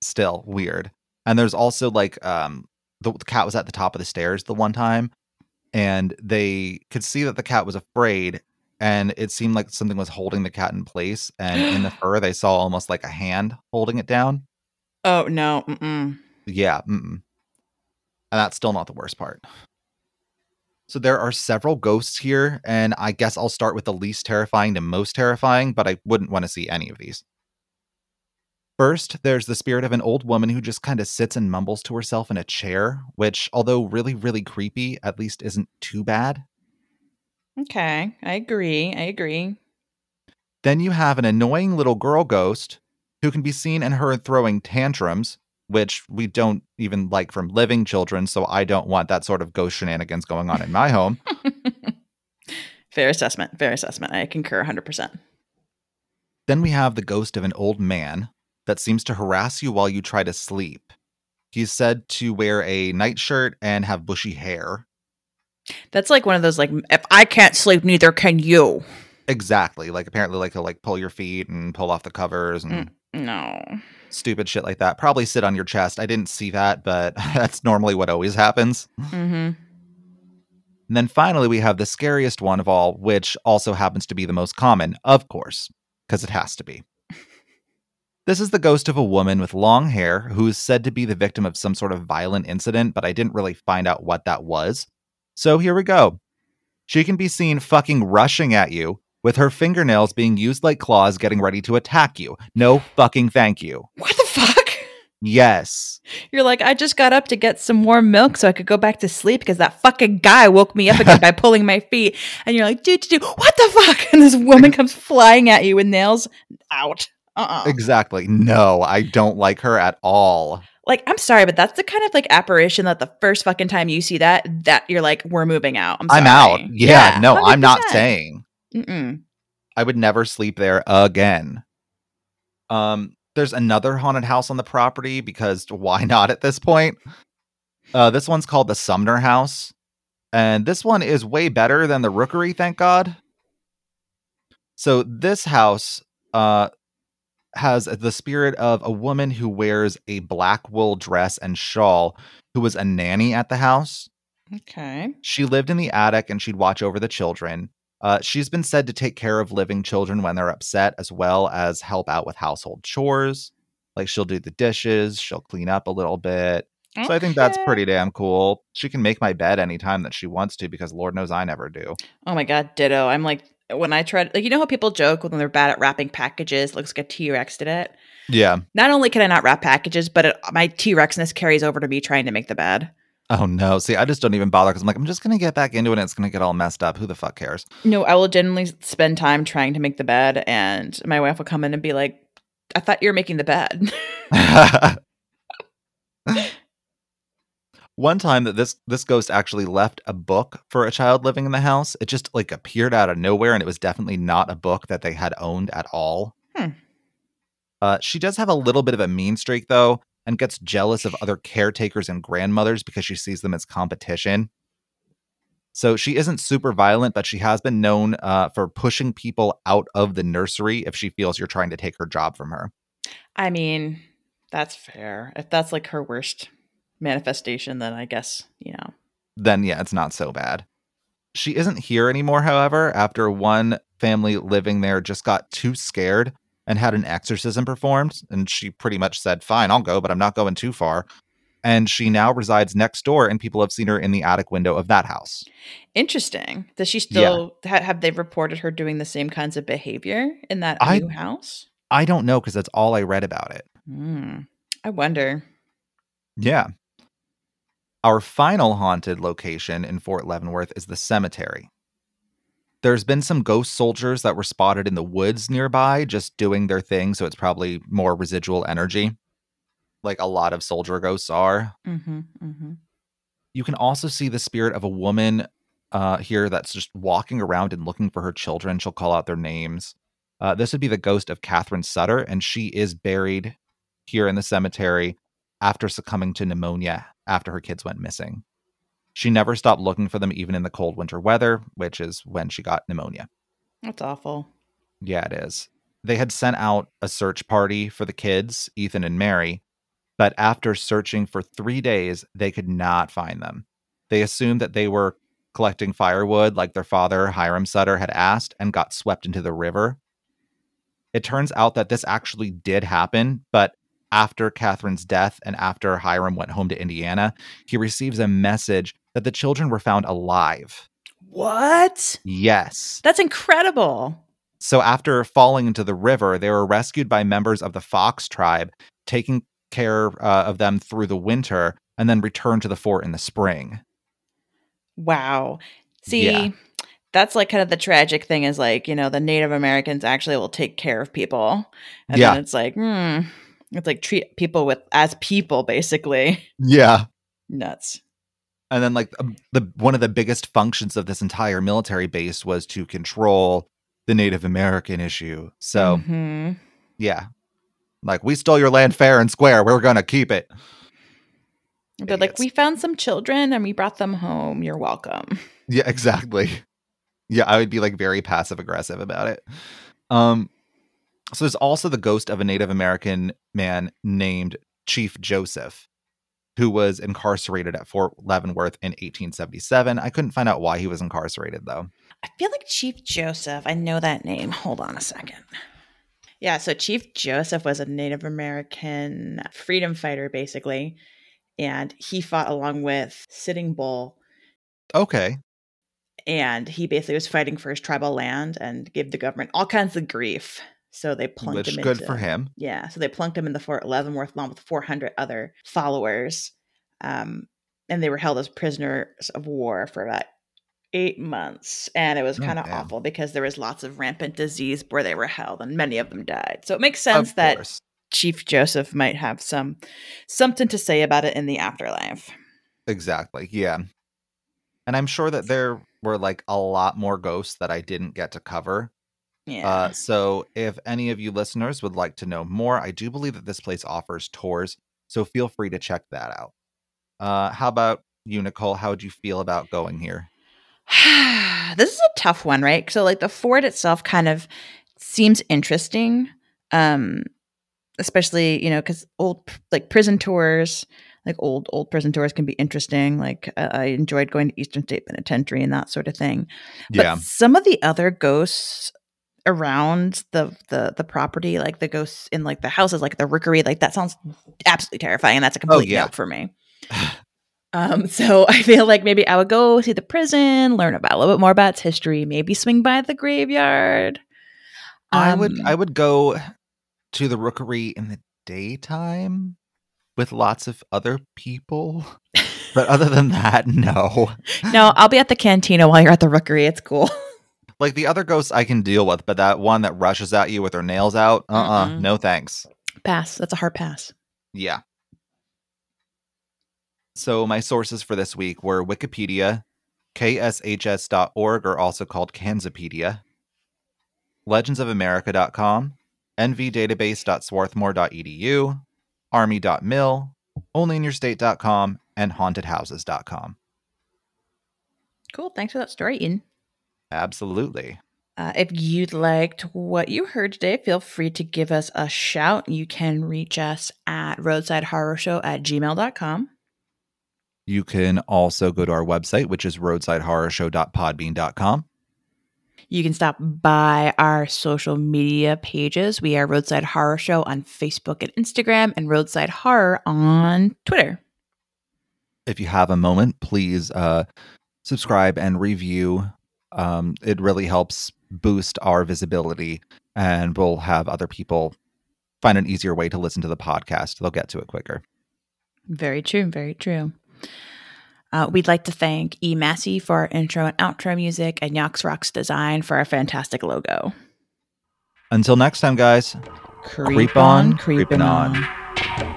Still weird. And there's also like um the, the cat was at the top of the stairs the one time and they could see that the cat was afraid and it seemed like something was holding the cat in place and in the fur they saw almost like a hand holding it down. oh no. Mm-mm. Yeah. Mm-mm. And that's still not the worst part. So there are several ghosts here, and I guess I'll start with the least terrifying to most terrifying, but I wouldn't want to see any of these. First, there's the spirit of an old woman who just kind of sits and mumbles to herself in a chair, which, although really, really creepy, at least isn't too bad. Okay, I agree. I agree. Then you have an annoying little girl ghost who can be seen and heard throwing tantrums, which we don't even like from living children, so I don't want that sort of ghost shenanigans going on in my home. fair assessment. Fair assessment. I concur 100%. Then we have the ghost of an old man that seems to harass you while you try to sleep. He's said to wear a nightshirt and have bushy hair. That's like one of those like if I can't sleep, neither can you. Exactly. Like apparently like he'll like pull your feet and pull off the covers and mm, No. Stupid shit like that. Probably sit on your chest. I didn't see that, but that's normally what always happens. Mm-hmm. And then finally we have the scariest one of all, which also happens to be the most common, of course, because it has to be. This is the ghost of a woman with long hair who is said to be the victim of some sort of violent incident, but I didn't really find out what that was. So here we go. She can be seen fucking rushing at you with her fingernails being used like claws getting ready to attack you. No fucking thank you. What the fuck? Yes. You're like, I just got up to get some warm milk so I could go back to sleep because that fucking guy woke me up again by pulling my feet. And you're like, dude, dude, what the fuck? And this woman comes flying at you with nails out. Uh-uh. Exactly. No, I don't like her at all. Like, I'm sorry, but that's the kind of like apparition that the first fucking time you see that, that you're like, we're moving out. I'm, I'm out. Yeah, no, i am not saying. Mm-mm. I would never sleep there again. Um, there's another haunted house on the property because why not at this point? Uh, this one's called the Sumner House, and this one is way better than the Rookery, thank God. So this house uh, has the spirit of a woman who wears a black wool dress and shawl, who was a nanny at the house. Okay. She lived in the attic and she'd watch over the children. Uh, she's been said to take care of living children when they're upset, as well as help out with household chores. Like she'll do the dishes, she'll clean up a little bit. So I think that's pretty damn cool. She can make my bed anytime that she wants to because Lord knows I never do. Oh my god, ditto. I'm like when I tried like you know how people joke when they're bad at wrapping packages, looks like a T-Rex did it. Yeah. Not only can I not wrap packages, but it, my T-Rexness carries over to me trying to make the bed. Oh no. See, I just don't even bother because I'm like, I'm just gonna get back into it and it's gonna get all messed up. Who the fuck cares? No, I will generally spend time trying to make the bed and my wife will come in and be like, "I thought you were making the bed." One time that this this ghost actually left a book for a child living in the house. It just like appeared out of nowhere, and it was definitely not a book that they had owned at all. Hmm. Uh, she does have a little bit of a mean streak though, and gets jealous of other caretakers and grandmothers because she sees them as competition. So she isn't super violent, but she has been known uh, for pushing people out of the nursery if she feels you're trying to take her job from her. I mean, that's fair. If that's like her worst manifestation, then I guess, you know. then yeah, it's not so bad. She isn't here anymore, however, after one family living there just got too scared and had an exorcism performed. And she pretty much said, Fine, I'll go, but I'm not going too far. And she now resides next door, and people have seen her in the attic window of that house. Interesting. Does she still ha- have they reported her doing the same kinds of behavior in that I- new house? I don't know because that's all I read about it. Hmm. I wonder. Yeah. Our final haunted location in Fort Leavenworth is the cemetery. There's been some ghost soldiers that were spotted in the woods nearby just doing their thing, so it's probably more residual energy, like a lot of soldier ghosts are. Mm-hmm, mm-hmm. You can also see the spirit of a woman uh, here that's just walking around and looking for her children. She'll call out their names. Uh, this would be the ghost of Catherine Sutter, and she is buried here in the cemetery after succumbing to pneumonia after her kids went missing. She never stopped looking for them, even in the cold winter weather, which is when she got pneumonia. That's awful. Yeah, it is. They had sent out a search party for the kids, Ethan and Mary, but after searching for three days, they could not find them. They assumed that they were collecting firewood like their father, Hiram Sutter, had asked and got swept into the river. It turns out that this actually did happen, but after Catherine's death and after Hiram went home to Indiana, he receives a message that the children were found alive. What? Yes. That's incredible. So after falling into the river, they were rescued by members of the Fox tribe, taking care uh, of them through the winter, and then returned to the fort in the spring. Wow. See, Yeah. that's like kind of the tragic thing is like, you know, the Native Americans actually will take care of people. And Yeah. then it's like, hmm. It's like treat people with as people, basically. Yeah. Nuts. And then like um, the one of the biggest functions of this entire military base was to control the Native American issue. So, Mhm. yeah. Like we stole your land fair and square, we're going to keep it. they're like, we found some children and we brought them home. You're welcome. Yeah, exactly. Yeah, I would be like very passive aggressive about it. Um so there's also the ghost of a Native American man named Chief Joseph who was incarcerated at Fort Leavenworth in 1877. I couldn't find out why he was incarcerated though. I feel like Chief Joseph. I know that name. Hold on a second. Yeah, so Chief Joseph was a Native American freedom fighter, basically. And he fought along with Sitting Bull. Okay. And he basically was fighting for his tribal land and gave the government all kinds of grief. So they plunked Which him good into, for him. Yeah, so they plunked him in the Fort Leavenworth along with 400 other followers. Um, and they were held as prisoners of war for about eight months. And it was Oh, kind of damn. awful because there was lots of rampant disease where they were held, and many of them died. So it makes sense that. Chief Joseph might have some something to say about it in the afterlife. Exactly. Yeah. And I'm sure that there were like a lot more ghosts that I didn't get to cover. Yeah. Uh, so if any of you listeners would like to know more, I do believe that this place offers tours. So feel free to check that out. Uh, how about you, Nicole? How would you feel about going here? this is a tough one, right? So like the fort itself kind of seems interesting. Um especially, you know, cuz old like prison tours, like old old prison tours can be interesting. Like uh, I enjoyed going to Eastern State Penitentiary and that sort of thing. But yeah. some of the other ghosts around the the the property, like the ghosts in like the houses, like the rookery, like that sounds absolutely terrifying, and that's a complete yeah. note for me. um, so I feel like maybe I would go see the prison, learn about a little bit more about its history, maybe swing by the graveyard. I would Um, I would go to the rookery in the daytime with lots of other people. But other than that, no. no, I'll be at the cantina while you're at the rookery. It's cool. Like the other ghosts I can deal with, but that one that rushes at you with her nails out, uh uh Mm-mm. no thanks. pass. That's a hard pass. Yeah. So my sources for this week were Wikipedia, kshs.org, or also called Kansapedia, legendsofamerica.com, nvdatabase.swarthmore.edu, army.mil, onlyinyourstate.com, and hauntedhouses.com. Cool. Thanks for that story, Eden. Absolutely. Uh, if you liked what you heard today, feel free to give us a shout. You can reach us at roadsidehorrorshow at gmail.com. You can also go to our website, which is roadsidehorrorshow.podbean.com. You can stop by our social media pages. We are Roadside Horror Show on Facebook and Instagram, and Roadside Horror on Twitter. if you have a moment, please uh, subscribe and review. Um, it really helps boost our visibility, and we'll have other people find an easier way to listen to the podcast. They'll get to it quicker. Very true. Very true. Uh, we'd like to thank E. Massey for our intro and outro music and Yox Rocks Design for our fantastic logo. Until next time, guys. Creep, creep on, creeping on. on.